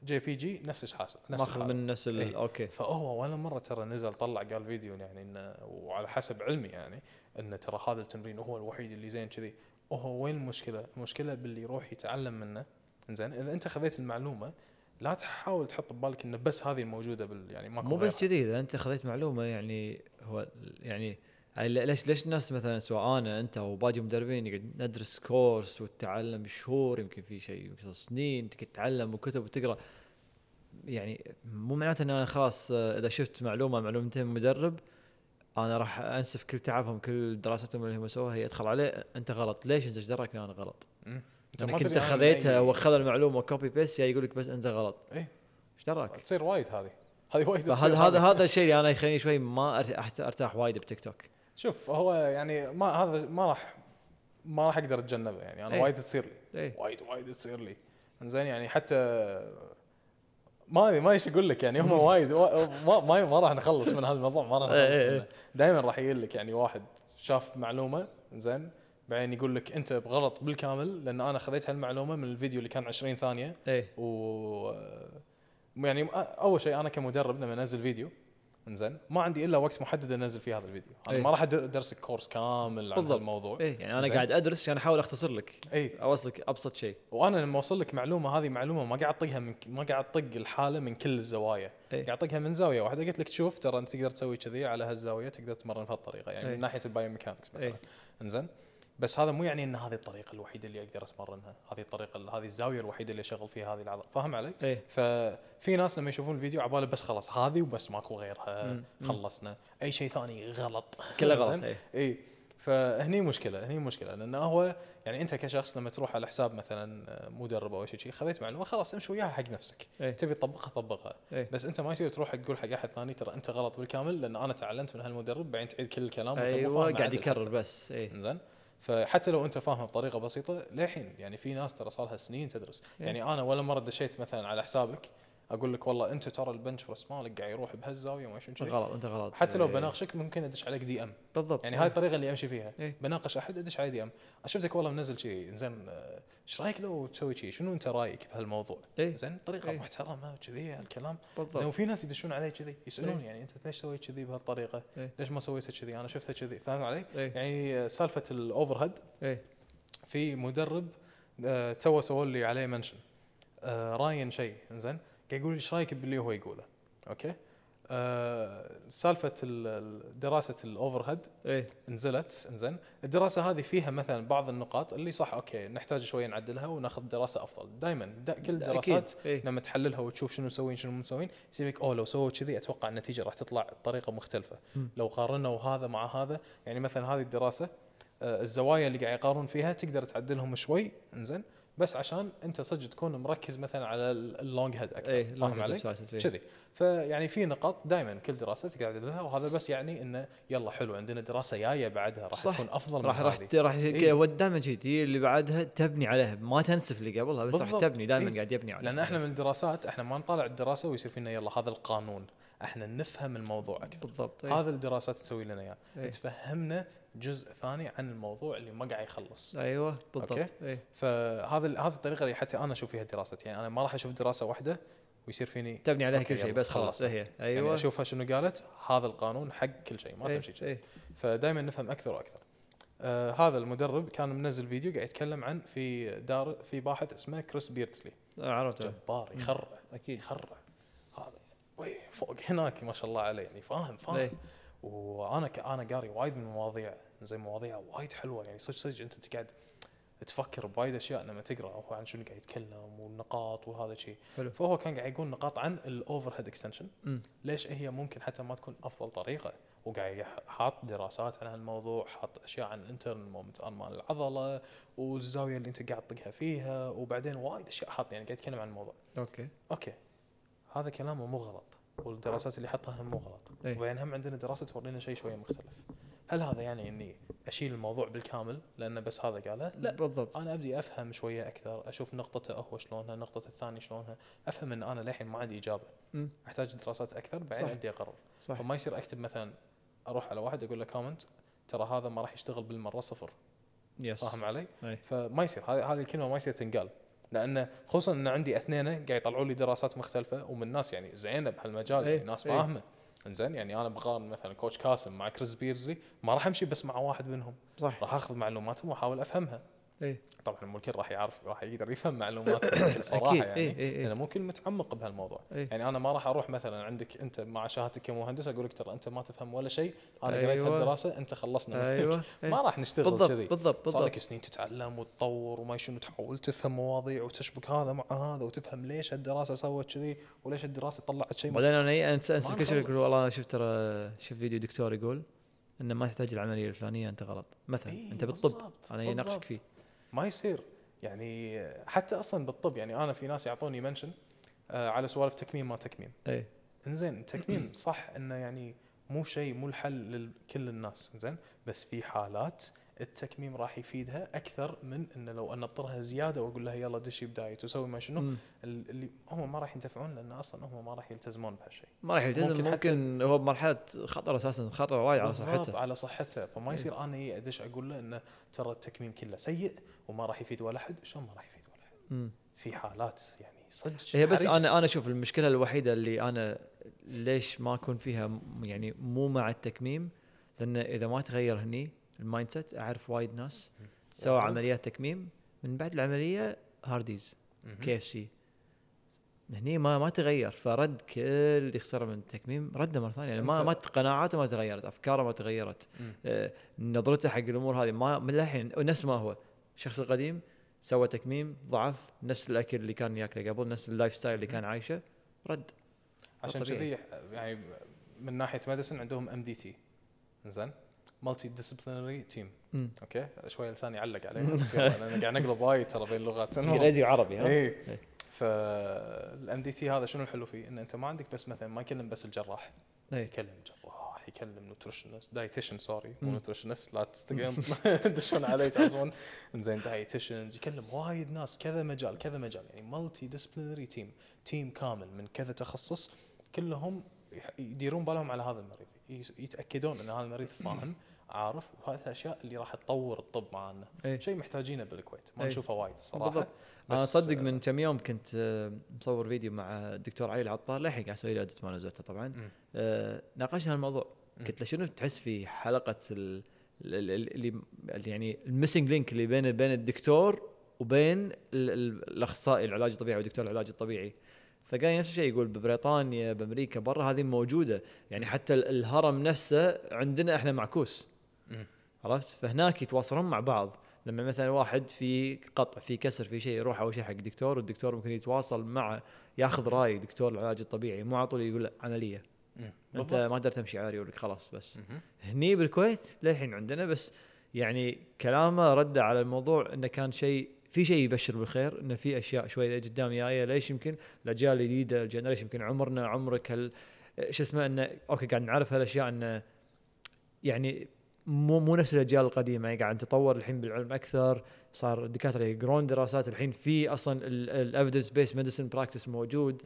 جي بي جي نفس الحاسه نفس ماخذ. من نفس ال إيه. okay فهو ولا مرة ترى نزل طلع قال فيديو يعني إنه وعلى حسب علمي يعني انه ترى هذا التمرين هو الوحيد اللي زين كذي وهو وين المشكلة؟ المشكلة باللي يروح يتعلم منه زين إذا أنت خذيت المعلومة لا تحاول تحط ببالك انه بس هذه الموجوده بال يعني ماكو مو بس. كذي إذا أنت خذيت معلومة يعني هو يعني ليش ليش الناس مثلا سواء أنا أنت أو باقي مدربين يقعد ندرس كورس وتتعلم بشهور يمكن في شيء سنين تتعلم وكتب وتقرأ يعني مو معناته إن أنا خلاص آه، إذا شفت معلومة معلومتين من مدرب أنا راح أنسف كل تعبهم كل دراستهم اللي هم سووها هي أدخل عليه أنت غلط ليش أنت إيش دراك إن أنا غلط؟ أنت من أي- واخذ المعلومة copy paste يا يقول لك بس أنت غلط إيه. إيش دراك؟ تصير وايد هذه هذه وايد هذا هذه. هذا الشيء اللي أنا يخليني شوي ما أرتاح وايد بتيك توك شوف هو يعني ما هذا ما راح ما راح أقدر أتجنبه يعني أنا إيه. وايد تصير لي. اي وايد وايد تصير لي. زين يعني حتى ما أدري ما إيش أقول لك يعني هم وايد وا- ما ما, ما راح نخلص من هذا الموضوع ما راح إيه نخلص إيه. منه. دائما راح يجي لك يعني واحد شاف معلومة زين بعدين يقول لك أنت بغلط بالكامل لأن أنا خذيت هالمعلومة من الفيديو اللي كان 20 ثانية. اي و يعني أول شيء أنا كمدرب لما انزل فيديو. إنزين ما عندي إلا وقت محدد أنزل فيه هذا الفيديو أنا إيه. ما راح ادرسك course كامل عن. الموضوع اي يعني أنا. قاعد أدرس عشان أحاول أختصر لك اي أوصلك أبسط شيء وأنا لما أوصل لك معلومة هذه معلومة ما قاعد أطقها من ما قاعد أطق الحالة من كل الزوايا إيه. قاعد أطقها من زاوية واحدة قلت لك شوف ترى أنت تقدر تسوي كذي على هالزاوية تقدر تمرن بهالطريقه يعني إيه. من ناحية ال biomechanics مثلا إيه. إنزين بس هذا مو يعني إن هذه الطريقة الوحيدة اللي أقدر أتمرنها. هذه الطريقة هذه الزاوية الوحيدة اللي أشغل فيها هذه العضلة. فاهم علي؟ اي ففي ناس لما يشوفون الفيديو عباله بس خلاص هذه وبس ماكو غيرها. مم. خلصنا. أي شيء ثاني غلط. كله غلط؟ اي اي فهني مشكلة هني مشكلة. لأنه هو يعني أنت كشخص لما تروح على حساب مثلا مدرب أو شيء خذيت معلومه خلاص امشي وياها حق نفسك. إيه. تبي تطبقها طبقها. إيه. بس أنت ما يصير تروح تقول حق أحد ثاني ترى أنت غلط بالكامل لأن أنا تعلمت من هالمدرب بعدين تعيد كل الكلام أيوه قاعد يكرر. بس اي زين؟ فحتى لو أنت فاهمه بطريقة بسيطة للحين يعني في ناس ترى صار لها سنين تدرس إيه. يعني أنا ولا مرة دشيت مثلا على حسابك أقول لك والله أنت ترى ال bench press مالك قاعد يروح بهالزاوية وما شنو. غلط أنت غلط حتى لو إيه. بناقشك ممكن أدش عليك DM بالضبط يعني. هاي الطريقة اللي أمشي فيها إيه. بناقش أحد أدش عليه DM شفتك والله منزل شيء زين إيش رأيك لو تسوي شيء شنو أنت رأيك بهالموضوع إيه. زين طريقة إيه. محترمة وكذي هالكلام زين بالضبط وفي ناس يدشون علي كذي يسألون إيه. يعني أنت ليش سويت كذي بهالطريقة إيه. ليش ما سويتها كذي أنا شفتها كذي فاهم علي اي يعني سالفة ال overhead اي في مدرب آه، تو سووا لي عليه mention آه، راين شيء زين يقول إيش رأيك باللي هو يقوله؟ okay؟ آه، سالفة ال- ال- دراسة ال overhead اي نزلت إنزين. الدراسة هذه فيها مثلا بعض النقاط اللي صح okay نحتاج شوية نعدلها وناخذ دراسة أفضل. دائما دا كل دراسات اي لما تحللها وتشوف شنو مسوين شنو مسوين يصير لك أوه لو سووا كذي أتوقع النتيجة راح تطلع بطريقة مختلفة. مم. لو قارنوا هذا مع هذا يعني مثلا هذه الدراسة آه، الزوايا اللي قاعد يقارون فيها تقدر تعدلهم شوي إنزين. بس عشان انت صدق تكون مركز مثلا على اللونج هيد أكثر اي فاهم علي؟ كذي كذي فيعني في نقاط دائما كل دراسة تقدر تعدلها وهذا بس يعني إنه يلا حلو عندنا دراسة جاية بعدها راح صح. تكون أفضل راح من راح هذه. راح إيه. دائما كذي اللي بعدها تبني عليها ما تنسف اللي قبلها بس راح. تبني دائما إيه. قاعد يبني عليها لأن إحنا من الدراسات إحنا ما نطالع الدراسة ويصير فينا يلا هذا القانون إحنا نفهم الموضوع أكثر. بالضبط إيه. هذا الدراسات تسوي لنا اياه إيه. تفهمنا جزء ثاني عن الموضوع اللي ما قاعد يخلص. أيوه بالضبط okay. اي فهذا هذه الطريقة اللي حتى أنا أشوف فيها الدراسات. يعني أنا ما راح أشوف دراسة واحدة ويصير فيني تبني عليها كل شيء بس خلاص. هي يعني أيوه. أشوفها شنو قالت هذا القانون حق كل شيء ما إيه، تمشي إيه. فدائما نفهم أكثر وأكثر. آه هذا المدرب كان منزل فيديو قاعد يتكلم عن في دار في باحث اسمه كريس بيرتسلي. آه، عرفت جبار يخرع. أكيد. يخرع. هذا way فوق هناك ما شاء الله عليه يعني فاهم فاهم. إيه. وأنا ك... أنا قاري وايد من المواضيع زي مواضيع وايد حلوة يعني صدق صدق أنت تقعد تفكر بوايد أشياء لما تقرأ هو عن شنو قاعد يتكلم والنقاط وهذا الشيء فهو كان قاعد يقول نقاط عن ال overhead extension. ليش هي ممكن حتى ما تكون أفضل طريقة؟ وقاعد حاط دراسات عن هالموضوع حاط أشياء عن ال internal moment مال العضلة والزاوية اللي أنت قاعد تطقها فيها وبعدين وايد أشياء حاط يعني قاعد يتكلم عن الموضوع. okay. okay. هذا كلامه مو غلط والدراسات اللي حطها هم مو غلط إيه. وبعدين هم عندنا دراسة تورينا شيء شوية مختلف. هل هذا يعني إني أشيل الموضوع بالكامل لأنه بس هذا قاله؟ لا. بالضبط. أنا أبدي أفهم شوية أكثر أشوف نقطته هو شلونها نقطة الثاني شلونها أفهم إن أنا للحين ما عندي إجابة. أمم. أحتاج دراسات أكثر بعدين. أبدي أقرر. صح فما يصير أكتب مثلا أروح على واحد أقول له comment ترى هذا ما راح يشتغل بالمرة صفر. yes فاهم علي؟ أي. فما يصير هذه الكلمة ما يصير تنقال. لأن خصوصا إن عندي اثنين قاعد يطلعوا لي دراسات مختلفة ومن ناس يعني زينه بهالمجال إيه، يعني ناس إيه. فاهمة. إنزين يعني أنا بقارن مثلا coach كاسم مع كريس بيرزي ما راح أمشي بس مع واحد منهم. صح. راح أخذ معلوماتهم وأحاول أفهمها. اي طبعا مو الكل راح يعرف راح يقدر يفهم معلوماتهم بكل صراحة أكيد يعني. اي اي لأنه مو كل متعمق بهالموضوع. اي يعني أنا ما راح أروح مثلا عندك أنت مع شهادتك كمهندس أقول لك ترى أنت ما تفهم ولا شيء أنا قريت أيوة. هالدراسة أنت خلصنا منك. أيوه. إيه. ما راح نشتغل بالضبط كذي. بالضبط صار لك بالضبط سنين تتعلم وتطور وما شنو تحاول تفهم مواضيع وتشبك هذا مع هذا وتفهم ليش الدراسه سوت كذي وليش الدراسة طلعت شيء. بعدين أنا إيه، أنسى أنسى كل شيء. يقول والله أنا شفت ترى شفت فيديو دكتور يقول إنه ما تحتاج العملية الفلانية أنت غلط. مثلا إيه، أنت بالطب. بالضبط، أنا يناقشك بالضبط. فيه. ما يصير. يعني حتى أصلا بالطب يعني أنا في ناس يعطوني منشن آه على سوالف تكميم ما تكميم. إي. إنزين التكميم صح إنه يعني مو شيء مو الحل لكل الناس إنزين. بس في حالات التكميم راح يفيدها أكثر من إنه لو انطرها زيادة وأقول لها يلا دشي بدايت وسوي ما شنو. اللي هم ما راح ينتفعون لأن أصلا هم ما راح يلتزمون بهالشيء. ما راح يلتزم ممكن ممكن, هو بمرحلة خطر أساسا خطر وايد على صحته. على صحته. فما. يصير أنا أدش أقول له إنه ترى التكميم كله سيء وما راح يفيد ولا احد شلون ما راح يفيد ولا احد. في حالات يعني صدق هي بس. أنا أنا أشوف المشكلة الوحيدة اللي أنا ليش ما أكون فيها يعني مو مع التكميم لأن إذا ما تغير هني ال mindset أعرف وايد ناس سووا. عمليات تكميم من بعد العملية هارديز. KFC هني ما ما تغير فرد كل اللي خسره من التكميم رده مرة ثانية يعني ما ما قناعاته ما تغيرت أفكاره ما تغيرت. آه، نظرته حق الأمور هذه ما من الحين نفس ما هو الشخص القديم سوى تكميم ضعف نفس الأكل اللي كان ياكله قبل نفس ال lifestyle اللي كان عايشه رد عشان. كذي يعني من ناحية مدرسن عندهم MDT زين multidisciplinary team. okay شوي لساني علق عليه أنا قاعد نقلب وايد ترى بين اللغات. إنجليزي وعربي ها إي. فال MDT هذا شنو الحلو فيه؟ إن أنت ما عندك بس مثلا ما يكلم بس الجراح. يكلم جراح يكلم nutritionist dietitian sorry مو. nutritionist لا تستقيم. تدشون علي تعصبون انزين dietitians يكلم وايد ناس كذا مجال كذا مجال. يعني multidisciplinary team تيم كامل من كذا تخصص. كلهم يديرون بالهم على هذا المريض. يتأكدون إن هذا المريض فاهم. عارف وهذه الأشياء اللي راح تطور الطب معنا إيه. شيء محتاجينه بالكويت ما إيه. نشوفه وايد الصراحه بالضبط. أنا اصدق من كم يوم كنت آه، مصور فيديو مع الدكتور علي العطار للحين قاعد أسوي له edit ما نزلته طبعا. آه، ناقشنا الموضوع. قلت له شنو تحس في حلقة ال- ال- ال- اللي يعني ال missing link اللي بين بين الدكتور وبين ال- ال- الأخصائي العلاج الطبيعي ودكتور العلاج الطبيعي فقال نفس الشيء يقول ببريطانيا بأمريكا برا هذه موجودة يعني حتى ال- الهرم نفسه عندنا إحنا معكوس. عرفت؟ فهناك يتواصلون مع بعض. لما مثلا واحد في قطع في كسر في شيء يروح اول شيء حق دكتور والدكتور ممكن يتواصل مع ياخذ رأي دكتور العلاج الطبيعي مو على طول يقول عملية. أنت. ما تقدر تمشي عاري يقول لك خلاص بس. هني بالكويت للحين عندنا بس يعني كلامه رد على الموضوع إنه كان شيء في شيء يبشر بالخير إنه في أشياء شوي قدام جاية. ليش يمكن؟ الأجيال الجديدة ال generation يمكن عمرنا عمرك شو اسمه إنه okay قاعد نعرف هالأشياء إنه يعني مو مو نفس الأجيال القديمة. يعني قاعد نتطور الحين بالعلم أكثر صار الدكاترة يقرون دراسات. الحين في أصلا ال evidence based medicine practice موجود.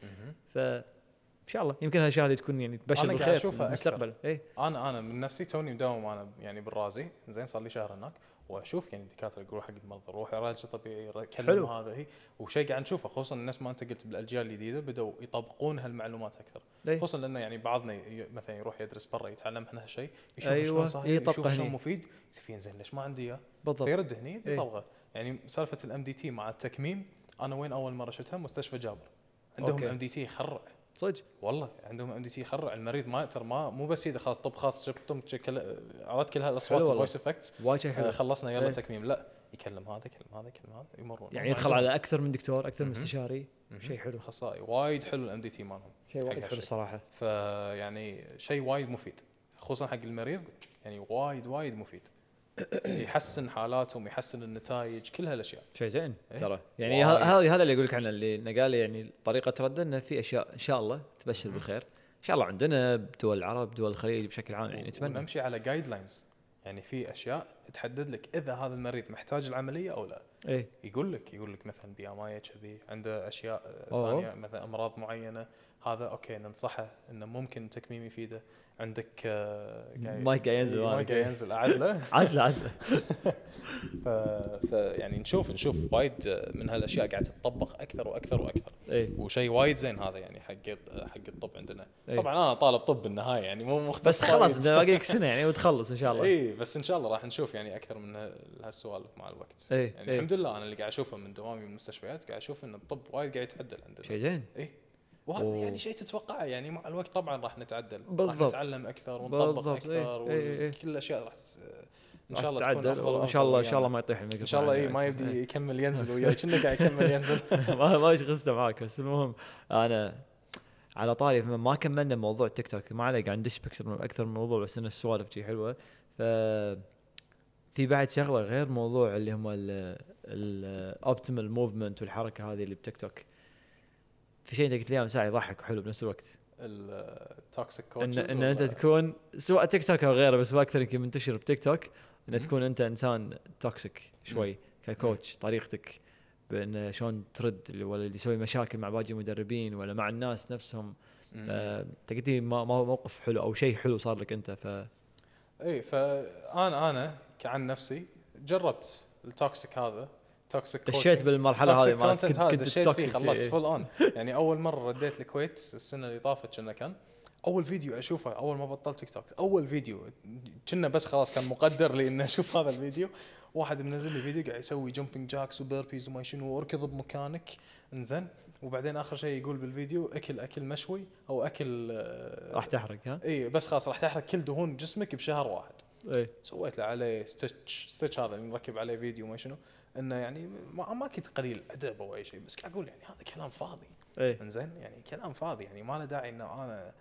ف إن شاء الله. يمكن هالاشياء هذه تكون يعني تبشر بالخير في المستقبل. اي أنا أنا من نفسي توني مداوم أنا يعني بالرازي. زين صار لي شهر هناك. وأشوف يعني الدكاترة يقولوا حق المرضى روح علاج طبيعي كلم حلو. هذا هي وشيء قاعد نشوفه خصوصا الناس ما أنت قلت بالأجيال الجديدة بدوا يطبقون هالمعلومات أكثر إيه. خصوصا لأنه يعني بعضنا مثلا يروح يدرس برا يتعلم عن هالشيء يشوف أيوة، شلون صحيح يشوف شلون. مفيد يصير زين ليش ما عندي إياه بالضبط فيرد هني إيه. يطبقه يعني سالفة ال MDT مع التكميم أنا وين أول مرة شفتها مستشفى جابر عندهم. MDT يخرع صدق. والله. عندهم MDT يخرع المريض ما ترى ما مو بس يده خلاص طب خاص شفت طب كل عرفت كل هالاصوات. ال voice effects وايد شيء حلو. خلصنا يلا. تكميم. لا يكلم هذا يكلم هذا يكلم هذا يمرون. يعني يدخل على أكثر من دكتور أكثر من. استشاري. شيء حلو. اخصائي وايد حلو ال MDT مالهم. شيء وايد حلو. الصراحة. فيعني شيء وايد مفيد. خصوصا حق المريض يعني وايد وايد مفيد. يحسن حالاتهم يحسن النتائج كل هالأشياء شيء زين إيه. ترى يعني. هذا هذا اللي أقول لك عنه اللي إنه قال لي يعني طريقة رد إنه في أشياء إن شاء الله تبشر. بالخير إن شاء الله عندنا بدول العرب دول الخليج بشكل عام يعني نتمنى ونمشي على guidelines يعني في أشياء تحدد لك إذا هذا المريض محتاج العملية أو لا. إيه. يقول لك يقول لك مثلا BMI كذي عنده أشياء آه، أوه. ثانية مثلا أمراض معينة هذا okay ننصحه إنه ممكن تكميم يفيده. عندك آه، قاعد- مايك قاعد ينزل إيه،. مايك قاعد ينزل اعدله عدل عدل ف... ف يعني نشوف نشوف وايد آه، من هالأشياء قاعد تطبق أكثر وأكثر وأكثر. إيه. وشيء وايد زين هذا يعني حق حق الطب عندنا. إيه. طبعا أنا طالب طب بالنهاية يعني مو مختص بس خلاص باقي لك سنة يعني وتخلص إن شاء الله. اي بس إن شاء الله راح نشوف يعني أكثر من هالسوالف مع الوقت إيه، يعني إيه. الحمد لله أنا اللي قاعد أشوفه من دوامي بالمستشفيات قاعد أشوف إن الطب وايد قاعد يتعدل عندنا شيء زين اي وهذا. يعني شيء تتوقعه يعني مع الوقت طبعا راح نتعدل راح بالضبط. نتعلم أكثر ونطبق بالضبط. أكثر إيه، إيه، إيه. وكل الأشياء راح إن راح شاء الله تكون أفضل وإن شاء الله إن أفضل شاء الله. ما يطيح الميكروفون إن شاء الله اي عليك. ما يبدي إيه. يكمل ينزل وياي كنا قاعد يكمل ينزل ما ما قصته معك بس المهم أنا على طاري ما كملنا موضوع تيك توك ما عليه قاعد ندش باكثر من أكثر من موضوع بس إن السوالف شي حلوة ف في بعد شغلة غير موضوع اللي هم ال optimal movement والحركة هذه اللي بتيك توك في شيء انت قلت لي إياه من ساعة يضحك وحلو بنفس الوقت. ال toxic ان إن أنت تكون سواء تيك توك أو غيره بس هو أكثر يمكن منتشر بتيك توك ان. تكون أنت إنسان toxic شوي ك coach طريقتك بإن شلون ترد اللي ولا اللي يسوي مشاكل مع باقي المدربين ولا مع الناس نفسهم. أنت قلت لي موقف حلو أو شيء حلو صار لك أنت ف اي فانا أنا كعن نفسي جربت ال toxic هذا toxic دشيت بالمرحلة هذه مالت كنت دشيت فيه toxic، خلصت إيه. full on يعني أول مرة رديت الكويت السنة اللي طافت كنا كان. أول فيديو أشوفه أول ما بطلت تيك توك أول فيديو. كنا بس خلاص كان مقدر لي إني أشوف هذا الفيديو. واحد منزل لي فيديو قاعد يسوي jumping jacks و burpees وما شنو وأركض بمكانك. انزين. وبعدين آخر شيء يقول بالفيديو أكل أكل مشوي أو أكل آه، راح تحرق ها؟ اي بس خلاص راح تحرق كل دهون جسمك بشهر واحد. إيه. سويت له عليه ستitch ستitch هذا اللي مركب عليه فيديو ما شنو. إنه يعني ما, ما كنت قليل ادب أو أي شيء بس قاعد أقول يعني هذا كلام فاضي. إيه. انزين يعني كلام فاضي يعني ما له داعي إنه أنا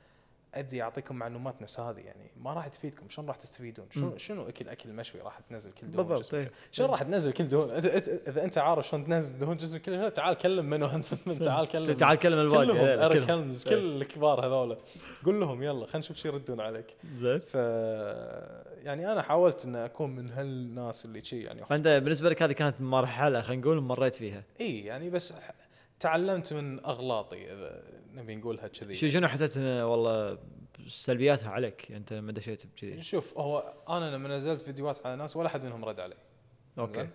أبدي أعطيكم معلومات نفس هذه يعني ما راح تفيدكم شلون راح تستفيدون؟ شنو. شنو أكل اكل مشوي راح تنزل كل دهون بالضبط إيه. شلون راح تنزل كل دهون؟ إذا- إذا أنت عارف شلون تنزل دهون جسمك كلها تعال كلم منو هنسن من تعال كلم تعال كلم الباقي كلهم كلهم. هلمز كل الكبار هذول. قول لهم يلا خلينا نشوف شو يردون عليك. زين. ف يعني أنا حاولت ان أكون من هالناس اللي شي يعني فأنت بالنسبة لك هذه كانت مرحلة خلينا نقول مريت فيها. اي يعني بس تعلمت من أغلاطي نبي نقولها كذي. شو شنو حسيت والله سلبياتها عليك؟ أنت لما دشيت بكذي. شوف هو أنا لما نزلت فيديوهات على ناس ولا حد منهم رد علي. okay؟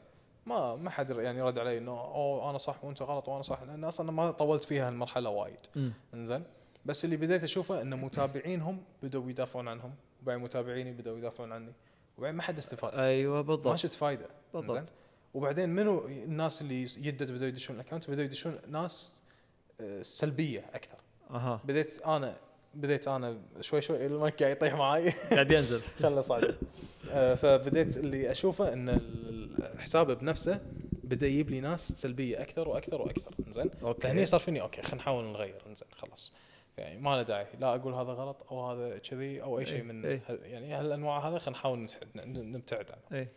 ما ما حد يعني رد علي إنه أوه أنا صح وأنت غلط وأنا صح. لأن أصلا ما طولت فيها المرحله وايد. انزين بس اللي بديت أشوفه إن متابعينهم بدوا يدافعون عنهم. وبعدين متابعيني بدوا يدافعون عني. وبعدين ما حد استفاد. أيوه ما بالضبط شفت فايدة. بالضبط. وبعدين منو الناس اللي يدد بدوا يدشون ال account بدوا يدشون ناس آه، سلبية أكثر. أها. بديت أنا بديت أنا شوي شوي المايك قاعد يطيح معاي. قاعد ينزل. خله صعد آه، فبديت اللي أشوفه إن الحساب بنفسه بدأ يجيب لي ناس سلبية أكثر وأكثر وأكثر. زين okay. فهني صار فيني okay خلينا نحاول نغير زين خلاص. يعني ما له داعي. لا أقول هذا غلط أو هذا كذي أو أي شيء إيه، من إيه. ه- يعني هالأنواع هذا خلينا نحاول نبتعد عنه. اي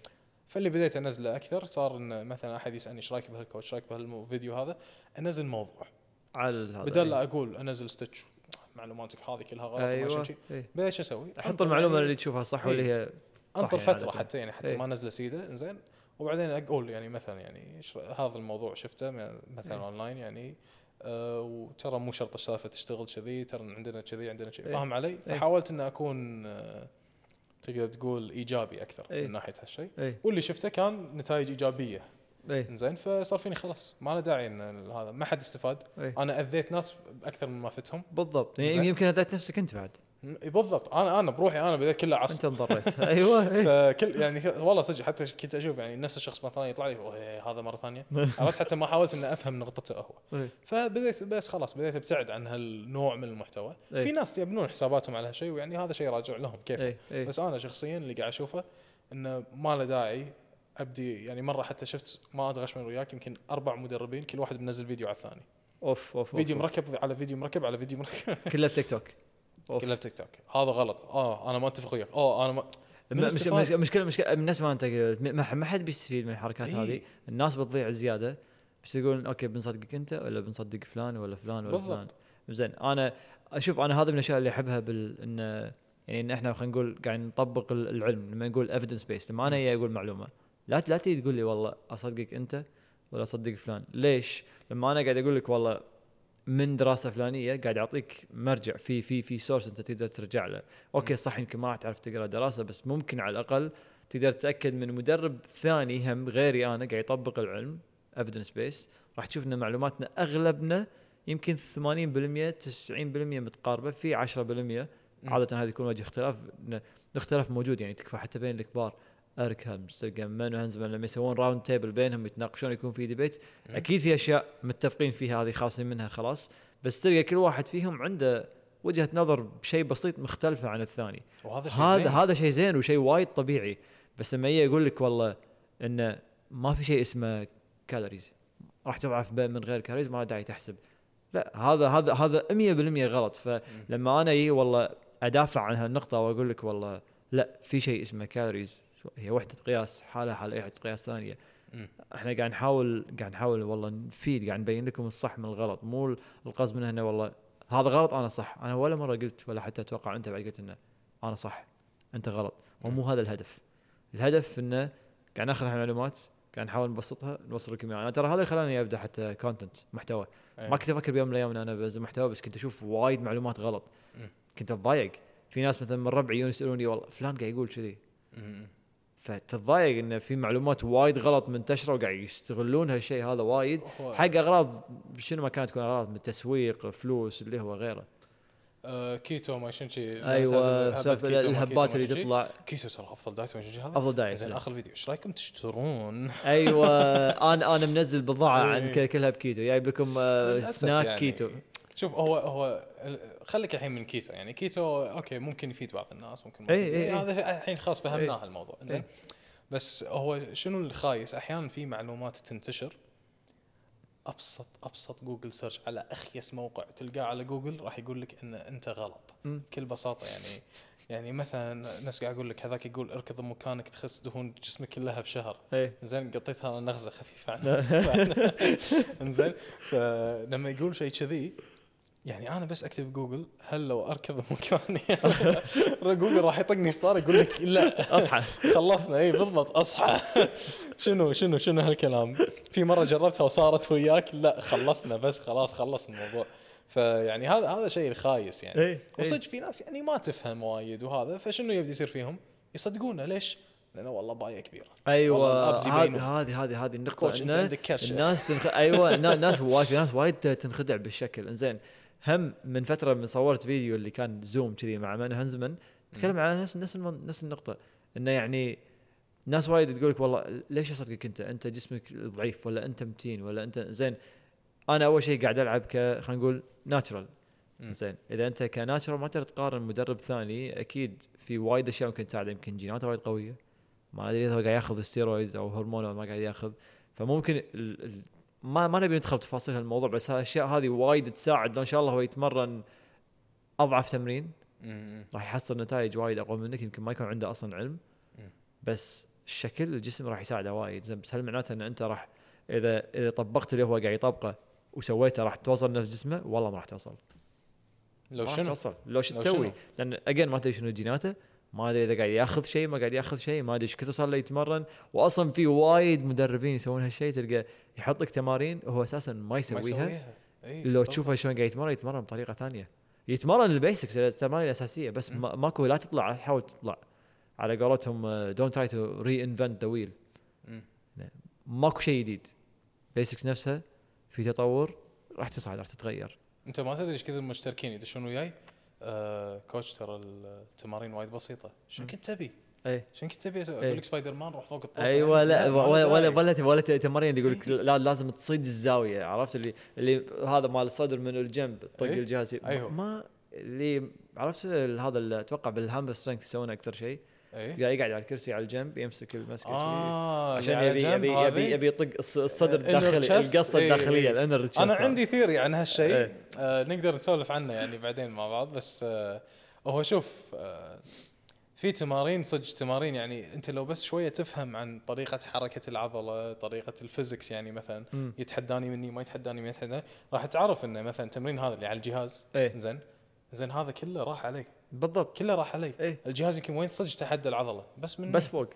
فاللي بديت أنزله أكثر صار إن مثلا أحد يسألني إيش رأيك بهالكوتش إيش رأيك بهالفيديو هذا أنزل موضوع. على هذا بدل لا أقول أنزل ستitch معلوماتك هذه كلها غلط. إيه. بديت شو أسوي؟ أحط المعلومة اللي تشوفها صح واللي هي صح أنطر يعني فترة عادة. حتى يعني حتى إيه. ما نزله سيدة زين وبعدين أقول يعني مثلا يعني هذا الموضوع شفته مثلا إيه. أونلاين يعني آه وترى مو شرط السالفة تشتغل كذي ترى عندنا كذي عندنا كذي إيه. فاهم علي؟ إيه. فحاولت إن أكون آه تقدر تقول إيجابي أكثر إيه. من ناحية هالشيء واللي شفته كان نتائج إيجابية اي زين فصار فيني خلاص. ما له داعي إن هذا ما حد استفاد. اي أنا أذيت ناس أكثر من ما فتهم بالضبط. يعني يمكن أذيت نفسك أنت بعد. بالضبط. أنا أنا بروحي أنا بديت كله عصب أنت انضريت. أيوه إيه. فكل يعني والله صدق حتى كنت أشوف يعني نفس الشخص مرة ثانية يطلع لي "أوه، إيه، هذا مرة ثانية. عرفت؟ حتى ما حاولت إني أفهم نقطته هو إيه. فبديت بس خلاص بديت ابتعد عن هالنوع من المحتوى. في ناس يبنون حساباتهم على هالشيء ويعني هذا شيء راجع لهم كيف. بس أنا شخصيا اللي قاعد أشوفه إنه ما له داعي أبدي يعني مرة حتى شفت ما ادري من وياك يمكن أربع مدربين كل واحد منزل فيديو على الثاني. أوف أوف فيديو أوف. مركب على فيديو مركب على فيديو مركب. كله بتيك توك. أوف. كله بتيك توك. هذا غلط. آه أنا ما أتفق وياك. آه أنا ما مش مشكله مشكله الناس ما أنت ما حد بيستفيد من الحركات إيه. هذه. الناس بتضيع زيادة. بس يقولون okay بنصدقك أنت ولا بنصدق فلان ولا فلان ولا فلان. زين أنا أشوف أنا هذا من الأشياء اللي أحبها بال ان يعني إن إحنا خلينا نقول قاعد نطبق ال- العلم لما نقول evidence-based لما أنا أقول معلومة. لا لا تيجي تقول لي والله أصدقك أنت ولا اصدق فلان ليش؟ لما أنا قاعد أقول لك والله من دراسة فلانية قاعد أعطيك مرجع في في في source أنت تقدر ترجع له، أوكي. صح يمكن ما راح تعرف تقرأ دراسة بس ممكن على الأقل تقدر تتأكد من مدرب ثاني هم غيري أنا قاعد يطبق العلم evidence-based راح تشوف إن معلوماتنا أغلبنا يمكن 80% 90% متقاربة في 10% مم. عادة هذا يكون وجه اختلاف الاختلاف موجود يعني تكفى حتى بين الكبار ارك هالمز تلقى مان وهانزمان لما يسوون راوند تيبل بينهم يتناقشون يكون في ديبيت. أكيد في أشياء متفقين فيها هذه خالصين منها خلاص. بس تلقى كل واحد فيهم عنده وجهة نظر بشيء بسيط مختلفة عن الثاني. وهذا شيء هذا زين. هذا شيء زين وشيء وايد طبيعي. بس لما يجي يقول لك والله انه ما في شيء اسمه calories راح تضعف من غير calories ما داعي تحسب. لا هذا هذا هذا 100% غلط. فلما أنا يجي والله أدافع عن هالنقطة وأقول لك والله لا في شيء اسمه calories هي وحدة قياس حالها حال أي وحدة قياس ثانية. مم. إحنا قاعد نحاول قاعد نحاول والله نفيد قاعد نبين لكم الصح من الغلط. مو القصد منه انه والله هذا غلط أنا صح. أنا ولا مرة قلت ولا حتى أتوقع أنت بعد قلت إنه أنا صح أنت غلط. ومو هذا الهدف. الهدف إنه قاعد ناخذ معلومات قاعد نحاول نبسطها نوصل لكم إياها. أنا ترى هذا اللي خلاني أبدأ حتى content محتوى. أي. ما كنت أفكر بيوم من الأيام إن أنا بنزل محتوى بس كنت أشوف وايد معلومات غلط. مم. كنت أتضايق. في ناس مثلا من ربعي يجون يسألوني والله فلان قاعد يقول كذي. فتتضايق انه في معلومات وايد غلط منتشرة وقاعد يستغلون هالشيء هذا وايد. حق أغراض شنو ما كانت تكون أغراض من تسويق فلوس اللي هو غيره. آه كيتو ما شنو أيوه كيتو الهبات اللي. تطلع. كيتو ترى أفضل diet ما شنو هذا أفضل diet زين آخر فيديو. إيش رأيكم تشترون؟ أيوه أنا أنا منزل بضاعة عن إيه. كلها بكيتو جايب لكم آه، سناك يعني. كيتو. شوف هو هو خليك الحين من كيتو يعني كيتو أوكي ممكن يفيد بعض الناس ممكن ما إي يفيد. إي إي. هذا الحين خلاص فهمناه. الموضوع. زين بس هو شنو اللي خايس أحيانا في معلومات تنتشر أبسط أبسط جوجل search على أخيس موقع تلقاه على جوجل راح يقول لك إن أنت غلط. بكل بساطة يعني يعني مثلا ناس قاعد أقول لك هذاك يقول اركض مكانك تخس دهون جسمك كلها بشهر إيه زين قطيتها نغزة خفيفة عنها انزين فلما يقول شيء كذي يعني أنا بس أكتب جوجل هل لو اركض مكاني؟ جوجل راح يطقني ستار يقول لك لا. أصحى. خلصنا. اي بالضبط أصحى. شنو شنو شنو هالكلام؟ في مرة جربتها وصارت وياك؟ لا خلصنا بس خلاص خلص الموضوع. فيعني هذا هذا شيء الخايس يعني. إيه وصدق في ناس يعني ما تفهم وايد وهذا فشنو يبدي يصير فيهم؟ يصدقونه ليش؟ لأنه والله باية كبيرة. أيوه هذه. هذه هذه هذه النقطة انت عندك كرش الناس تنخ... أيوه نا- ناس وايد في ناس وايد تنخدع بالشكل. إنزين هم من فترة من صورت فيديو اللي كان zoom كذي مع مان هانزمان تكلم على نفس نفس نفس النقطة إنه يعني ناس وايد تقول لك والله ليش أصدقك أنت؟ أنت جسمك ضعيف ولا أنت متين ولا انت زين أنا أول شيء قاعد ألعب ك خلينا نقول natural. زين إذا أنت ك natural ما تقدر تقارن مدرب ثاني أكيد في وايد أشياء ممكن تساعده يمكن جيناته وايد قوية ما أدري إذا هو قاعد يأخذ steroids أو هرمون أو ما قاعد يأخذ فممكن ال... ال... ما ما نبي ندخل بتفاصيل هالموضوع بس هالأشياء هذه وايد تساعد إن شاء الله هو يتمرن أضعف تمرين. راح يحصل نتائج وايد أقوى منك يمكن ما يكون عنده أصلا علم. بس الشكل الجسم راح يساعده وايد زين بس هل معناته إن أنت راح إذا إذا طبقت اللي هو قاعد يطبقه وسويته راح توصل نفس جسمه والله ما راح توصل لو ما راح شنو؟ توصل لو شو تسوي؟ لأن اجين ما تدري شنو جيناته ما أدري إذا قاعد يأخذ شيء ما قاعد يأخذ شيء ما أدري إيش كثر صار له يتمرن واصلا في وايد مدربين يسوون هالشيء تلقى يحط لك تمارين وهو أساسا ما ما يسويها. يسويها. إي، لو. تشوفه شلون قاعد يتمرن يتمرن بطريقة ثانية. يتمرن ال basics التمارين الأساسية بس. ما ماكو لا تطلع لا تحاول تطلع. على قولتهم don't try to reinvent the wheel. ماكو شيء جديد. basics نفسها في تطور راح تصعد راح تتغير. أنت ما تدري إيش كثر المشتركين يدشون وياي آه coach ترى التمارين وايد بسيطة. شنو كنت تبي؟ اي شنو كنت تبي أسوي؟ إيه. أقول لك سبايدر مان روح فوق الطوفة أيوه يعني. لا ولا ولا. ولا ولا تمارين اللي يقول لك لا لازم تصيد الزاوية عرفت اللي اللي هذا مال الصدر من الجنب طق إيه. الجهاز أيوه. ما اللي عرفت هذا اللي أتوقع بال Hammer Strength يسوونه أكثر شيء تلقاه يقعد على الكرسي على الجنب يمسك المسكة. آه عشان على يبي يبي. يبي يبي يطق الص- الصدر الداخلي. القصة إيه، الداخلية. ال inner أنا عندي theory عن هالشيء إيه. آه نقدر نسولف عنه يعني بعدين مع بعض بس آه هو شوف آه في تمارين صدق تمارين يعني أنت لو بس شوية تفهم عن طريقة حركة العضلة طريقة ال physics يعني مثلا مم. يتحداني مني ما يتحداني ما يتحداني راح تعرف إنه مثلا التمرين هذا اللي على الجهاز إيه. زين زين هذا كله راح عليه بالضبط كله راح عليه إيه. الجهاز يمكن وين صدق تحدى العضلة بس من بس فوق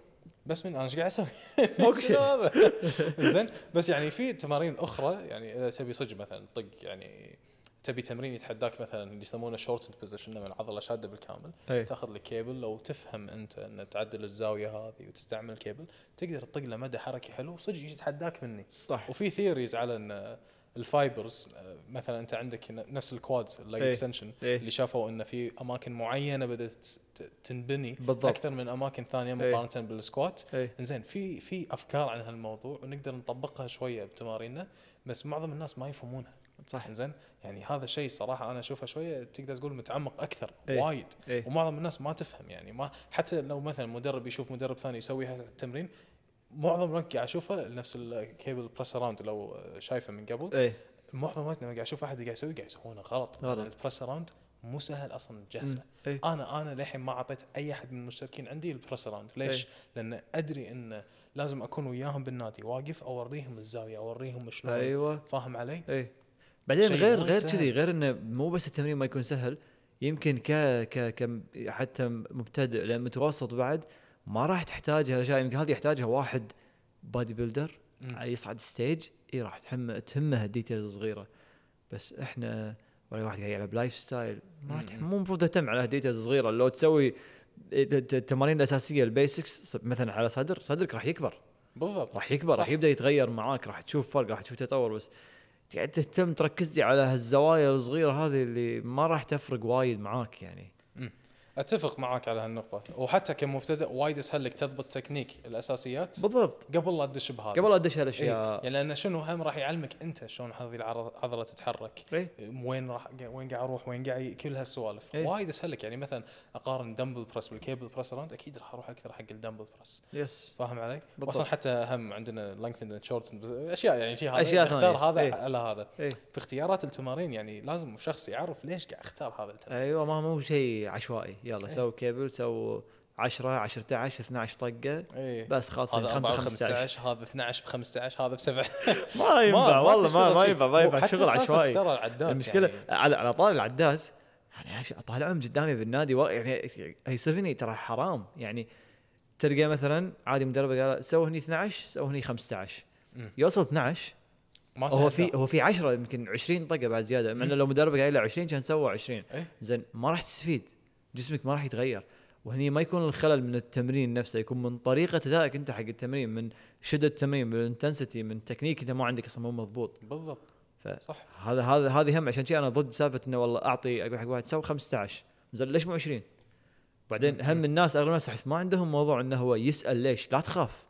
بس من أنا إيش قاعد أسوي؟ ماكو شيء. هذا زين بس يعني في تمارين أخرى يعني إذا تبي صدق مثلا طق يعني تبي تمرين يتحداك مثلا اللي يسمونه short position من العضلة شادة بالكامل اي تاخذ لك كيبل لو تفهم أنت إن تعدل الزاوية هذه وتستعمل كيبل تقدر تطق له مدى حركي حلو صدق يتحداك مني صح وفي theories على إن ال fibers مثلا أنت عندك نفس ال quads ال leg إيه. extension إيه. اللي شافوا إن في أماكن معينة بدأت تنبني بالضبط. أكثر من أماكن ثانية إيه. مقارنة بال squat اي زين في في أفكار عن هالموضوع ونقدر نطبقها شوية بتماريننا بس معظم الناس ما يفهمونها صح زين؟ يعني هذا الشيء صراحة أنا أشوفه شوية تقدر تقول متعمق أكثر إيه. وايد. اي ومعظم الناس ما تفهم يعني ما حتى لو مثلا مدرب يشوف مدرب ثاني يسوي هالتمرين معظم الوقت قاعد أشوفه نفس ال cable press around لو شايفه من قبل. اي معظم الوقت لما قاعد أشوف أحد قاعد يسوي قاعد يسوونه غلط. غلط. ال press around مو سهل أصلا تجهزه اي أنا أنا للحين ما أعطيت أي أحد من المشتركين عندي ال press around ليش؟ إيه. لأن أدري إن لازم أكون وياهم بالنادي واقف أوريهم الزاوية أوريهم شلون أيوه. فاهم علي؟ اي بعدين غير غير. كذي غير إنه مو بس التمرين ما يكون سهل يمكن ك ك ك حتى مبتدئ لأن متوسط بعد ما راح تحتاج هالأشياء يمكن هذه يحتاجها واحد bodybuilder. يصعد stage إي راح تهم تهمه ال details الصغيره بس إحنا ولا واحد قاعد يلعب lifestyle ما راح. مو المفروض تهتم على الديتيلز الصغيره لو تسوي الت- التمارين الأساسية ال basics مثلا على صدر صدرك راح يكبر بالضبط راح يكبر. راح يبدأ يتغير معاك راح تشوف فرق راح تشوف تطور بس قاعد تهتم تركز لي على هالزوايا الصغيرة هذه اللي ما راح تفرق وايد معاك يعني. أتفق معاك على هالنقطة. وحتى كمبتدئ وايد اسهل لك تضبط تكنيك الأساسيات. بالضبط. قبل لا تدش بهذا. قبل لا إيه. هالأشياء. يعني لأن شنو هم راح يعلمك أنت شلون هذه العض- العضله تتحرك. إيه. وين راح وين قاعد أروح وين قاعد كل هالسوالف. إيه. وايد اسهل لك. يعني مثلا أقارن dumbbell press بال cable press أكيد راح أروح أكثر حق ال dumbbell press. yes فاهم علي؟ بالضبط. واصلا حتى هم عندنا length and short أشياء يعني شيء هذا. أشياء اختار. هذا إيه. على هذا. إيه. في اختيارات التمارين يعني لازم شخص يعرف ليش قاعد أختار هذا التمرين أيوه ما مو شيء عشوائي. يلا إيه. سوي كيبل سوي 10 10 11 12 طقة. إيه. بس خلاص هذا 4 ب 15 15 هذا 12 ب 15 هذا ب 7 ما ينفع والله ما ما. ينفع ما ينفع. شغل عشوائي. المشكلة يعني. على على طاري العداس يعني عش- اطالعهم قدامي بالنادي يعني يصير فيني ترى حرام. يعني تلقى مثلا عادي مدرب قال سوي هني 12 سوي هني 15 مم. يوصل 12 ما هو. في هو في 10 يمكن 20 طقة بعد زيادة. مع انه لو مدرب قايل له 20 كان سوى 20 إيه. زين ما راح تستفيد. جسمك ما راح يتغير. وهني ما يكون الخلل من التمرين نفسه يكون من طريقة أدائك أنت حق التمرين من شدة التمرين من ال intensity من تكنيك انت ما عندك أصلا مو مضبوط. بالضبط. صح. هذا هذا هذه هم. عشان شي أنا ضد سالفة إنه والله أعطي أقول حق واحد سوي 15 زين ليش مو 20 بعدين هم الناس أغلب الناس أحس ما عندهم موضوع إنه هو يسأل ليش. لا تخاف.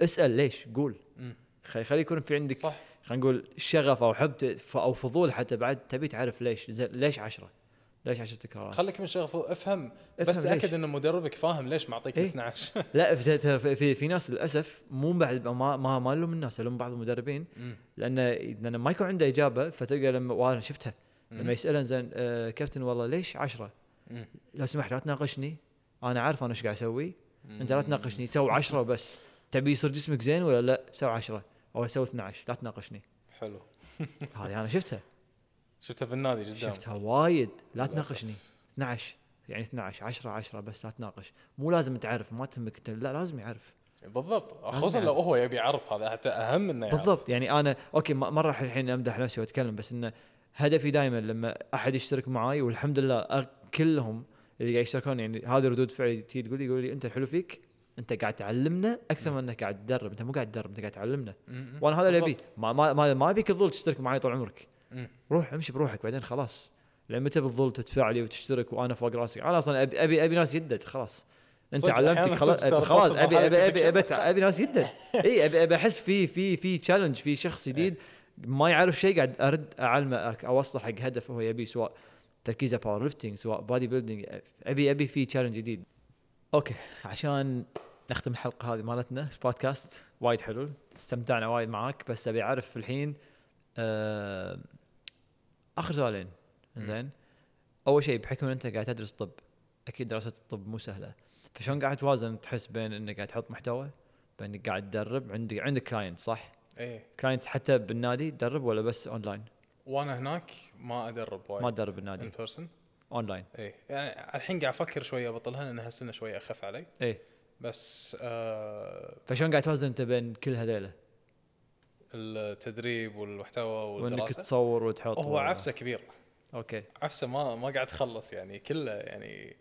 اسأل ليش. قول. خلي يكون في عندك صح. خلينا نقول شغف أو حب أو فضول حتى بعد تبي تعرف ليش. زين ليش 10 ليش 10 تكرارات خليك من شغف افهم بس افهم تاكد. إن مدربك فاهم ليش معطيك إيه. 12 لا في, في, في, في ناس للأسف مو بعد ما ما ما لهم الناس لهم بعض المدربين. لأن لأن ما يكون عنده إجابة فتلقى لما وأنا شفتها. لما يسالن زين آه كابتن والله ليش 10 مم. لو سمحت لا تناقشني أنا عارف أنا إيش قاعد أسوي أنت لا. تناقشني سوي 10 بس تبي يصير جسمك زين ولا لا سوي 10 أو سوي 12 لا تناقشني حلو هذه أنا شفتها شفتها بالنادي قدام. شفتها وايد. لا. تناقشني. 12 يعني 12 10 10 بس لا تناقش. مو لازم تعرف. ما تهمك انت. لا لازم يعرف. بالضبط. خصوصا لو. هو يبي يعرف هذا حتى أهم إنه يعرف. بالضبط. يعني أنا أوكي ما راح الحين أمدح نفسي وأتكلم بس انه هدفي دائما لما أحد يشترك معاي والحمد لله كلهم اللي قاعد يشتركون يعني هذه ردود فعلي تجي تقول لي يقول لي أنت الحلو فيك. أنت قاعد تعلمنا أكثر من إنك قاعد تدرب. أنت مو قاعد تدرب أنت قاعد تعلمنا. وأنا هذا اللي ابي بالضبط. ما ما ما, أبيك تظل تشترك معي طول عمرك. روح امشي بروحك بعدين خلاص. لأن متى بتظل تدفع لي وتشترك وأنا فوق راسك أنا أصلا أبي أبي, أبي ناس يدد خلاص. أنت علمتك خلاص خلاص أبي أبي أبي أبي, أبي, ناس يدد. إي أبي أبي أحس في في في challenge في شخص جديد. ما يعرف شيء قاعد أرد أعلمه أك- اوصل حق هدف هو يبيه سواء تركيزه powerlifting سواء bodybuilding أبي أبي في challenge جديد. okay عشان نختم الحلقة هذه مالتنا البودكاست وايد حلو. استمتعنا وايد معاك بس أبي أعرف الحين آه آخر سؤالين. زين أول شيء بحكم إن أنت قاعد تدرس طب أكيد دراسة الطب مو سهلة. فشلون قاعد توازن؟ تحس بين إنك قاعد تحط محتوى بانك قاعد تدرب عندك عندك client صح؟ إيه. clients حتى بالنادي تدرب ولا بس اونلاين؟ وأنا هناك ما أدرب وايد. ما تدرب بالنادي. in person اونلاين إيه. يعني الحين قاعد أفكر شوية ابطلها لأن هالسنه شوية أخف علي. إيه. بس آه فشلون قاعد توازن أنت بين كل هذيلا؟ التدريب والمحتوى وإنك والدراسة. تصور وتحط هو عفسة كبير okay. عفسة ما ما قاعد تخلص يعني كله يعني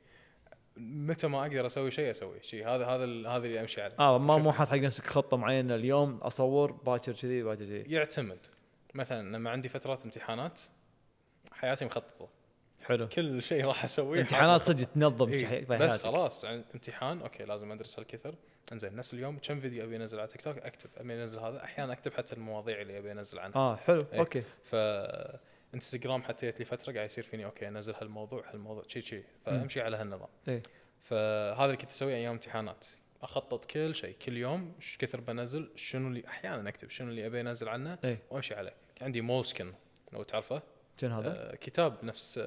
متى ما أقدر أسوي شيء أسوي شيء. هذا هذا هذا اللي أمشي عليه. آه ما مو؟ حاط حق نفسك خطة معينة اليوم أصور باكر كذي باكر كذي. يعتمد. مثلا لما عندي فترات امتحانات حياتي مخططة. حلو. كل شيء راح أسويه. امتحانات صدق تنظم إيه، بس. خلاص امتحان okay لازم أدرس هالكثر. انزين نفس اليوم كم فيديو أبي أنزل على تيك توك؟ أكتب أبي أنزل هذا. أحيانا أكتب حتى المواضيع اللي أبي أنزل عنها. آه حلو إيه. okay. ف انستغرام حتى جت لي فترة قاعد يصير فيني okay أنزل هالموضوع هالموضوع شي شي. فأمشي على هالنظام. إيه. فهذا اللي كنت أسويه أيام امتحانات. أخطط كل شيء كل يوم إيش كثر بنزل شنو اللي أحيانا أكتب شنو اللي أبي أنزل عنه إيه. وأمشي عليه. عندي Moleskine لو تعرفه. شنو هذا؟ آه كتاب نفس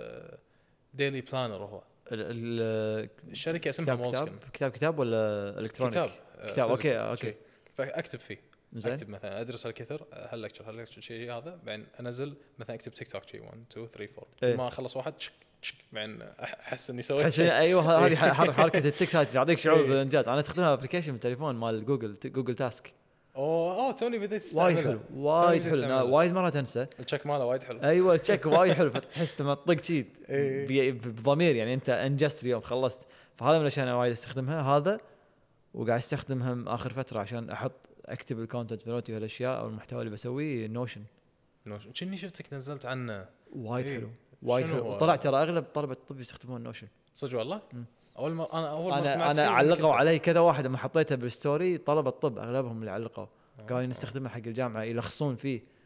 daily planner هو. الشركة اسمها كتاب Moleskine كتاب كتاب كتاب ولا electronic؟ كتاب آه، كتاب okay physical okay شيء. فأكتب فيه. زين. أكتب مثلا أدرس هالكثر آه، هال lecture هال lecture شيء هذا؟ بعدين أنزل مثلا أكتب تيك توك شيء 1 2 3 4 إيه. كل ما أخلص واحد check check. بعدين أحس إني سويت تحس شيء. أيوه هذه حر- حركة ال ticks هذه تعطيك شعور إيه. بالإنجاز. أنا أستخدمها application بالتليفون مال Google Google Task أوه أوه توني بديت وايد حلو وايد حلو وايد مرات انسى ال check ماله وايد حلو. أيوه check وايد حلو فتحس لما تطق شيء إيه. بضمير يعني أنت أنجزت اليوم خلصت. فهذا من الأشياء أنا وايد أستخدمها. هذا وقاعد أستخدمها آخر فترة عشان أحط اكتب ال content مالتي والاشياء أو المحتوى اللي بسويه Notion نوشن كني شفتك نزلت عنه. وايد إيه. حلو وايد حلو؟ وطلع ترى أغلب طلبه الطب يستخدمون نوشن صدق والله. أول ما أنا أول ما أنا سمعت أنا علقوا علي كذا واحد لما حطيته بال story طلبة الطب أغلبهم اللي علقوا قالوا آه. نستخدمه حق الجامعة يلخصون فيه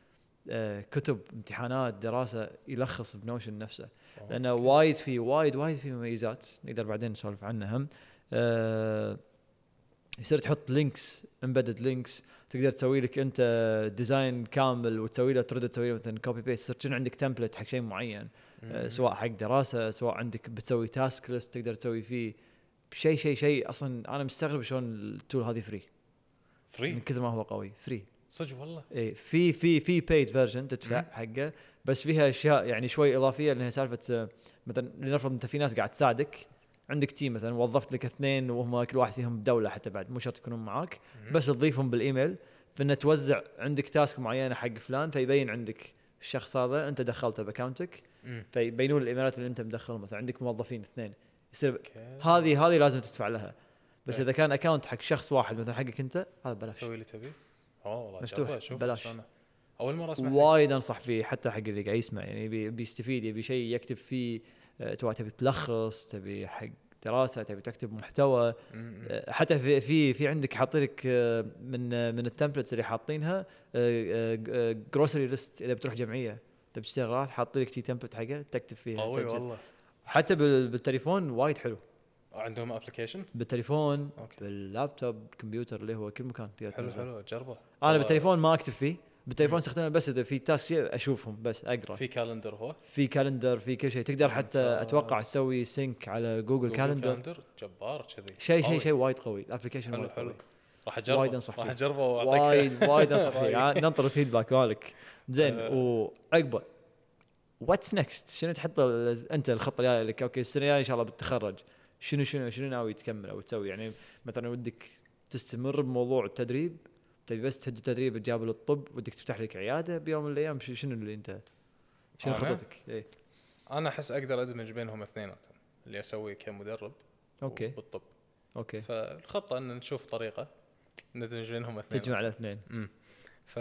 آه، كتب امتحانات دراسة يلخص ب Notion نفسه. لأنه. وايد في وايد وايد في مميزات نقدر بعدين نسولف عنها هم آه، يصير تحط links embedded links تقدر تسوي لك أنت design كامل وتسوي له ترد تسوي له مثلا copy paste يصير عندك template حق شيء معين. سواء حق دراسة سواء عندك بتسوي task list تقدر تسوي فيه شيء شيء شيء. أصلا أنا مستغرب شلون ال tool هذه free من free كثر ما هو قوي. free صدق والله. اي في في في paid version تدفع. حقه بس فيها أشياء يعني شوي إضافية لأنها سالفة آه، مثلا لنفرض أنت في ناس قاعد تساعدك عندك team مثلا وظفت لك اثنين وهم كل واحد فيهم بدوله حتى بعد مو شرط يكونون معاك. بس تضيفهم بالإيميل. فإنه توزع عندك task معينة حق فلان فيبين عندك الشخص هذا أنت دخلته باكونتك. فيبينون الايميلات اللي أنت مدخلهم مثلا عندك موظفين اثنين يصير هذه هذه لازم تدفع لها بس. إذا كان account حق شخص واحد مثلا حقك أنت هذا ببلاش تسوي اللي تبي أوه والله مفتوح، بلاش. أول مرة أسمع. وايد أنصح فيه حتى حق اللي قاعد يسمع يعني بيستفيد يبي شيء يكتب فيه آه، تبي تلخص تبي حق دراسة تبي تكتب محتوى. آه، حتى في في في عندك حاطين لك آه، من آه، من ال templates اللي حاطينها grocery list إذا بتروح جمعية. تبي تشتغل حاطين لك template حقه تكتب فيها. قوي. والله. حتى بال- بالتليفون وايد حلو. عندهم application بالتليفون okay. باللابتوب الكمبيوتر اللي هو كل مكان تقدر حلو. حلو جربه. أنا بالتليفون ما أكتب فيه. بالتليفون. استخدمه بس إذا في task أشوفهم بس أقرأ. في calendar هو؟ في calendar في كل شيء. تقدر حتى. أتوقع تسوي sync على Google Calendar جبار كذي. شيء شيء. شيء وايد قوي. ال application حلو وايد حلو. قوي. راح أجربه. وايد أنصح راح. أجربه وأعطيك. وايد وايد أنصح فيه. ننطر ال feedback مالك. زين آه. وعقبه. what's next شنو تحط أنت الخطة الجاية لك؟ okay السنة الجاية إن شاء الله بتتخرج شنو شنو شنو ناوي تكمل أو تسوي يعني مثلا ودك تستمر بموضوع التدريب تبي بس تهد التدريب تجابل الطب ودك تفتح لك عيادة بيوم من الأيام شنو اللي انت شنو؟ خطتك؟ إيه. أنا أحس أقدر أدمج بينهم اثنيناتهم اللي أسويه كمدرب okay. بالطب okay. فالخطه أن نشوف طريقة ندمج بينهم اثنين. تجمع الاثنين. امم ف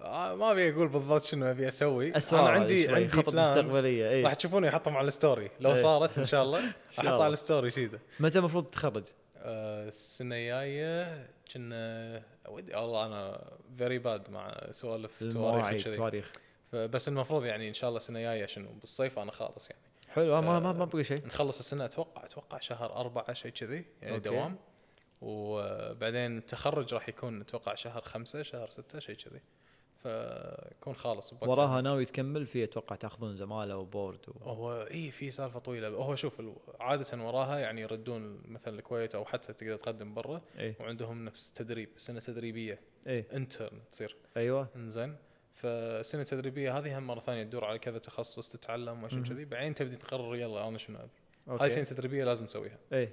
آه، ما أبي أقول بالضبط شنو أبي أسوي. أنا عندي شوي، عندي خطط مستقبلية اي راح تشوفوني أحطهم على ال story. لو إيه. صارت إن شاء الله. أحطها. على ال story سيده متى المفروض تتخرج؟ آه، السنة الجاية كنا ودي والله أنا very bad مع سوالف تواريخ تواريخ. بس المفروض يعني إن شاء الله السنة الجاية شنو بالصيف أنا خالص يعني. حلو ما ما ما بقي شيء. نخلص السنة أتوقع أتوقع شهر أربعة شيء كذي يعني okay. دوام. وبعدين التخرج راح يكون أتوقع شهر خمسة شهر ستة شيء كذي. فيكون خالص. وراها ناوي تكمل في أتوقع تأخذون زمالة و board و... هو إي في سالفة طويلة. هو شوف عادة وراها يعني يردون مثلا الكويت أو حتى تقدر تقدم برا إيه وعندهم نفس تدريب سنة تدريبية إيه intern تصير. أيوه. إنزين. فالسنه التدريبيه هذه هم مرة ثانية تدور على كذا تخصص تتعلم مهم. كذي. بعدين تبدي تقرر يلا أنا شنو أبي. هاي سنة تدريبية لازم تسويها. إيه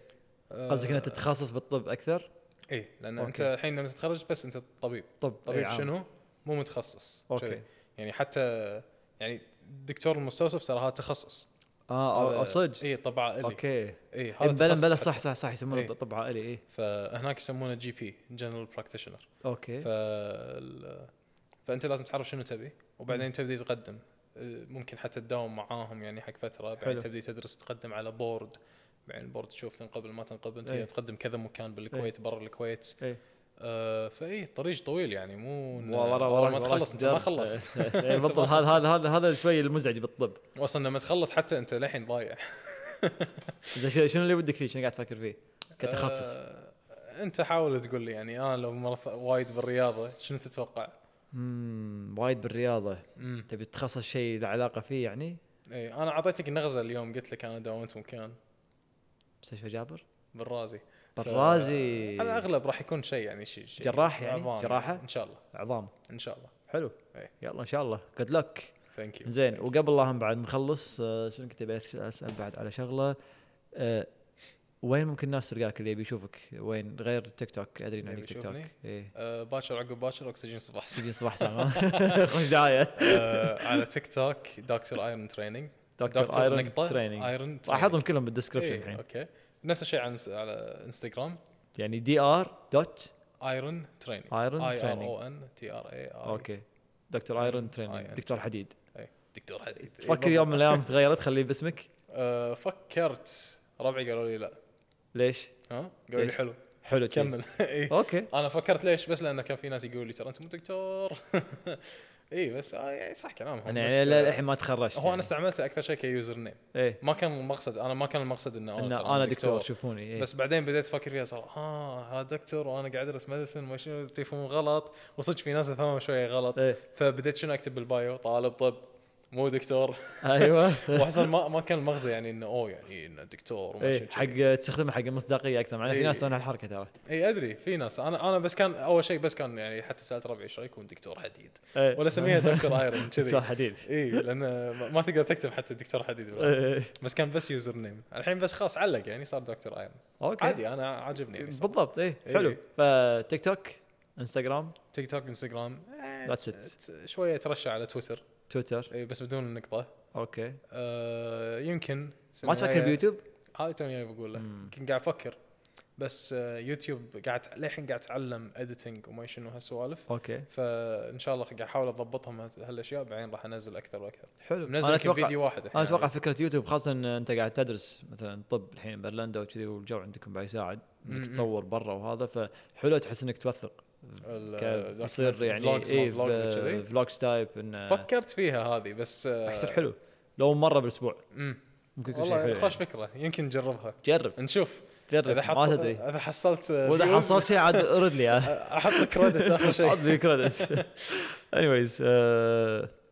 قصدك إنك تتخصص بالطب أكثر؟ إي لأن okay. انت الحين لما تتخرج بس أنت طبيب. طب طبيب إيه،. شنو؟ مو متخصص. okay. يعني حتى يعني دكتور المستوصف ترى هذا تخصص. آه أو صدق؟ اي طب عائلي okay. اي إيه، هذا بلا تخصص بلا حتى. صح صح صح يسمونه إيه. طب عائلي إيه. فهناك يسمونه GP general practitioner okay. ف فأنت لازم تعرف شنو تبي وبعدين تبدي تقدم. ممكن حتى تداوم معاهم يعني حق فترة بعدين. تبدي تدرس تقدم على board بعدين ال board تشوف تنقبل ما تنقبل أنت إيه. تقدم كذا مكان بالكويت برا الكويت. إيه. آه فاي طريق طويل يعني مو ورا ورا ما تخلص أنت ما خلصت إيه، بالضبط هذا هذا هذا هذا شوي المزعج بالطب أصلا لما تخلص حتى أنت للحين ضايع زين شنو- شنو اللي ودك فيه؟ شنو قاعد تفكر فيه؟ كتخصص آه أنت حاول تقول لي يعني أنا لو مرة وايد بالرياضة شنو تتوقع؟ امم وايد بالرياضة تبي تتخصص شيء له علاقة فيه يعني؟ اي أنا أعطيتك نغزه اليوم قلت لك أنا داومت مكان مستشفى جابر؟ بالرازي ف- بالرازي على الأغلب راح يكون شيء يعني شيء شيء جراح يعني؟ عظام جراحة؟ إن شاء الله. عظام. إن شاء الله. حلو. إيه. يلا إن شاء الله. good luck thank you زين وقبل هم بعد نخلص آه، شنو كنت أبي أسأل بعد على شغلة؟ آه، وين ممكن الناس تلقاك اللي يبي يشوفك؟ وين؟ غير تيك توك ادري ان عندك تيك توك؟ إيه. آه باكر عقب باكر أكسجين صباح تجي الصباح سلام خوش دعايه آه على تيك توك دكتور ايرون تريننج دكتور ايرون تريننج ايرون راح أحطهم كلهم بالدسكربشن الحين. أوكي. نفس الشيء على على انستغرام يعني دي ار دوت ايرون تريننج Iron اي ار. أو ان تي ار اي أوكي دكتور ايرون تريننج. دكتور حديد دكتور حديد تفكر يوم من الأيام تغيرت خليه باسمك. آه فكرت. ربعي قالوا لي لا. ليش؟ ها؟ قالوا لي؟ حلو. حلو. كمل. اي okay. أنا فكرت ليش بس لأن كان في ناس يقولوا لي ترى أنت مو دكتور. اي بس آه يعني صح كلامهم أنا يعني آه، للحين ما تخرجت هو أنا استعملته أكثر شيء ك username. إيه. ما كان المقصد أنا ما كان المقصد إنه ان أوه ترى أنا دكتور. شوفوني إيه. بس بعدين بديت أفكر فيها صار آه هذا دكتور وأنا قاعد أدرس مدرسه ما شنو تفهم غلط. وصدق في ناس يفهموا شوية غلط. إيه. فبديت شنو أكتب بال bio؟ طالب طب مو دكتور. أيوه. واحسن ما ما كان المغزى يعني إنه أوه يعني إنه دكتور وما إيه حق كذي. تستخدمها حق المصداقية أكثر مع إن في. ناس يسوون هالحركة ترى. اي أدري في ناس. أنا أنا بس كان أول شيء بس كان يعني حتى سألت ربعي إيش رأيك يكون دكتور حديد؟ إيه. ولا اسميها دكتور Iron دكتور كذي حديد. اي لأن ما- تقدر تكتب حتى دكتور حديد. إيه. بس كان بس username الحين بس خلاص علق يعني صار دكتور Iron. Okay. عادي أنا عاجبني يعني. بالضبط إيه إيه. حلو. فتيك توك انستغرام تيك توك انستغرام شوية ترشح على تويتر تويتر. اي بس بدون النقطه okay. آه يمكن ما تفكر بيوتيوب؟ هذا توني جاي بقول له مم. كنت قاعد أفكر. بس آه يوتيوب قاعد للحين قاعد أتعلم editing وما شنو هالسوالف. Okay. فإن شاء الله قاعد أحاول أضبطهم هال- هالأشياء بعدين راح أنزل أكثر وأكثر. حلو. منزل أنا أتوقع فيديو واحد أنا أتوقع. فكرة يوتيوب خاصة إن أنت قاعد تدرس مثلا طب الحين بإيرلندا وكذي والجو عندكم بعد يساعد انك. تصور برا وهذا فحلو تحس إنك توثق. يصير يعني ما وكذي. vlogs type إنه فكرت فيها هذه بس آه، يصير حلو. لو مرة بالأسبوع. مم. ممكن والله حلو خوش يعني. فكرة يمكن نجربها. جرب. نشوف. جرب. إذا ما حط تدري. إذا حصلت آه، وإذا حصلت شيء عاد ارد لي. أحط لك credit آخر شيء. حط لي credit anyways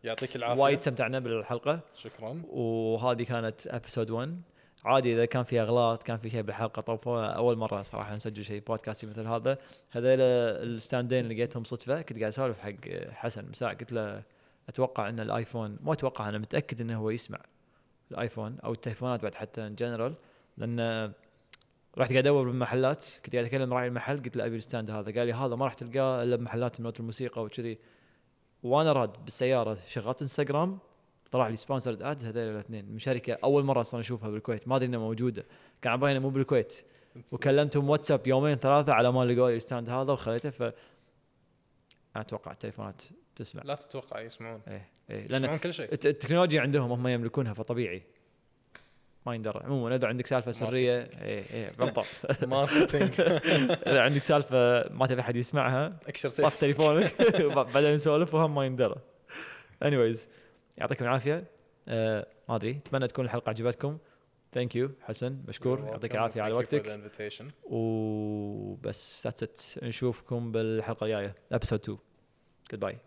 يعطيك العافية. وايد استمتعنا بالحلقة. شكرا. وهذه كانت episode 1 عادي إذا كان في إغلاط كان في شيء بالحلقة طوفوها أول مرة صراحة نسجل شيء بودكاستي مثل هذا. هذول ال stand ين لقيتهم صدفة كنت قاعد أسولف حق حسن مساء قلت له أتوقع إن الآيفون مو أتوقع أنا متأكد إنه هو يسمع الآيفون أو التليفونات بعد حتى in general لأن رحت قاعد أدور بالمحلات كنت قاعد أكلم راعي المحل قلت له أبي ال stand هذا. قال لي هذا ما راح تلقاه إلا بمحلات نوت الموسيقى وكذي. وأنا راد بالسيارة شغلت إنستغرام طلع لي sponsored ad هذول الاثنين. من شركه أول مرة أصلا أشوفها بالكويت. ما أدري إنها موجودة. كان عبالي إنها مو بالكويت. وكلمتهم واتساب يومين ثلاثة على ما لقوا لي ال stand هذا وخليته ف أنا أتوقع التليفونات تسمع. لا تتوقع يسمعون. إيه إيه. لأن يسمعون كل شيء. الت- التكنولوجيا عندهم هم يملكونها فطبيعي. ما يندرى. عموما إذا عندك سالفة سرية إيه إيه بالضبط. marketing إذا عندك سالفة ما تبي أحد يسمعها اكسر طف سيف تليفونك. بعدين نسولف وهم ما يندرى. Anyways. يعطيكم العافية. آه ما أدري أتمنى تكون الحلقة عجبتكم. thank you حسن مشكور. يعطيك العافية على وقتك. وبس that's it نشوفكم بالحلقة الجاية. episode 2 goodbye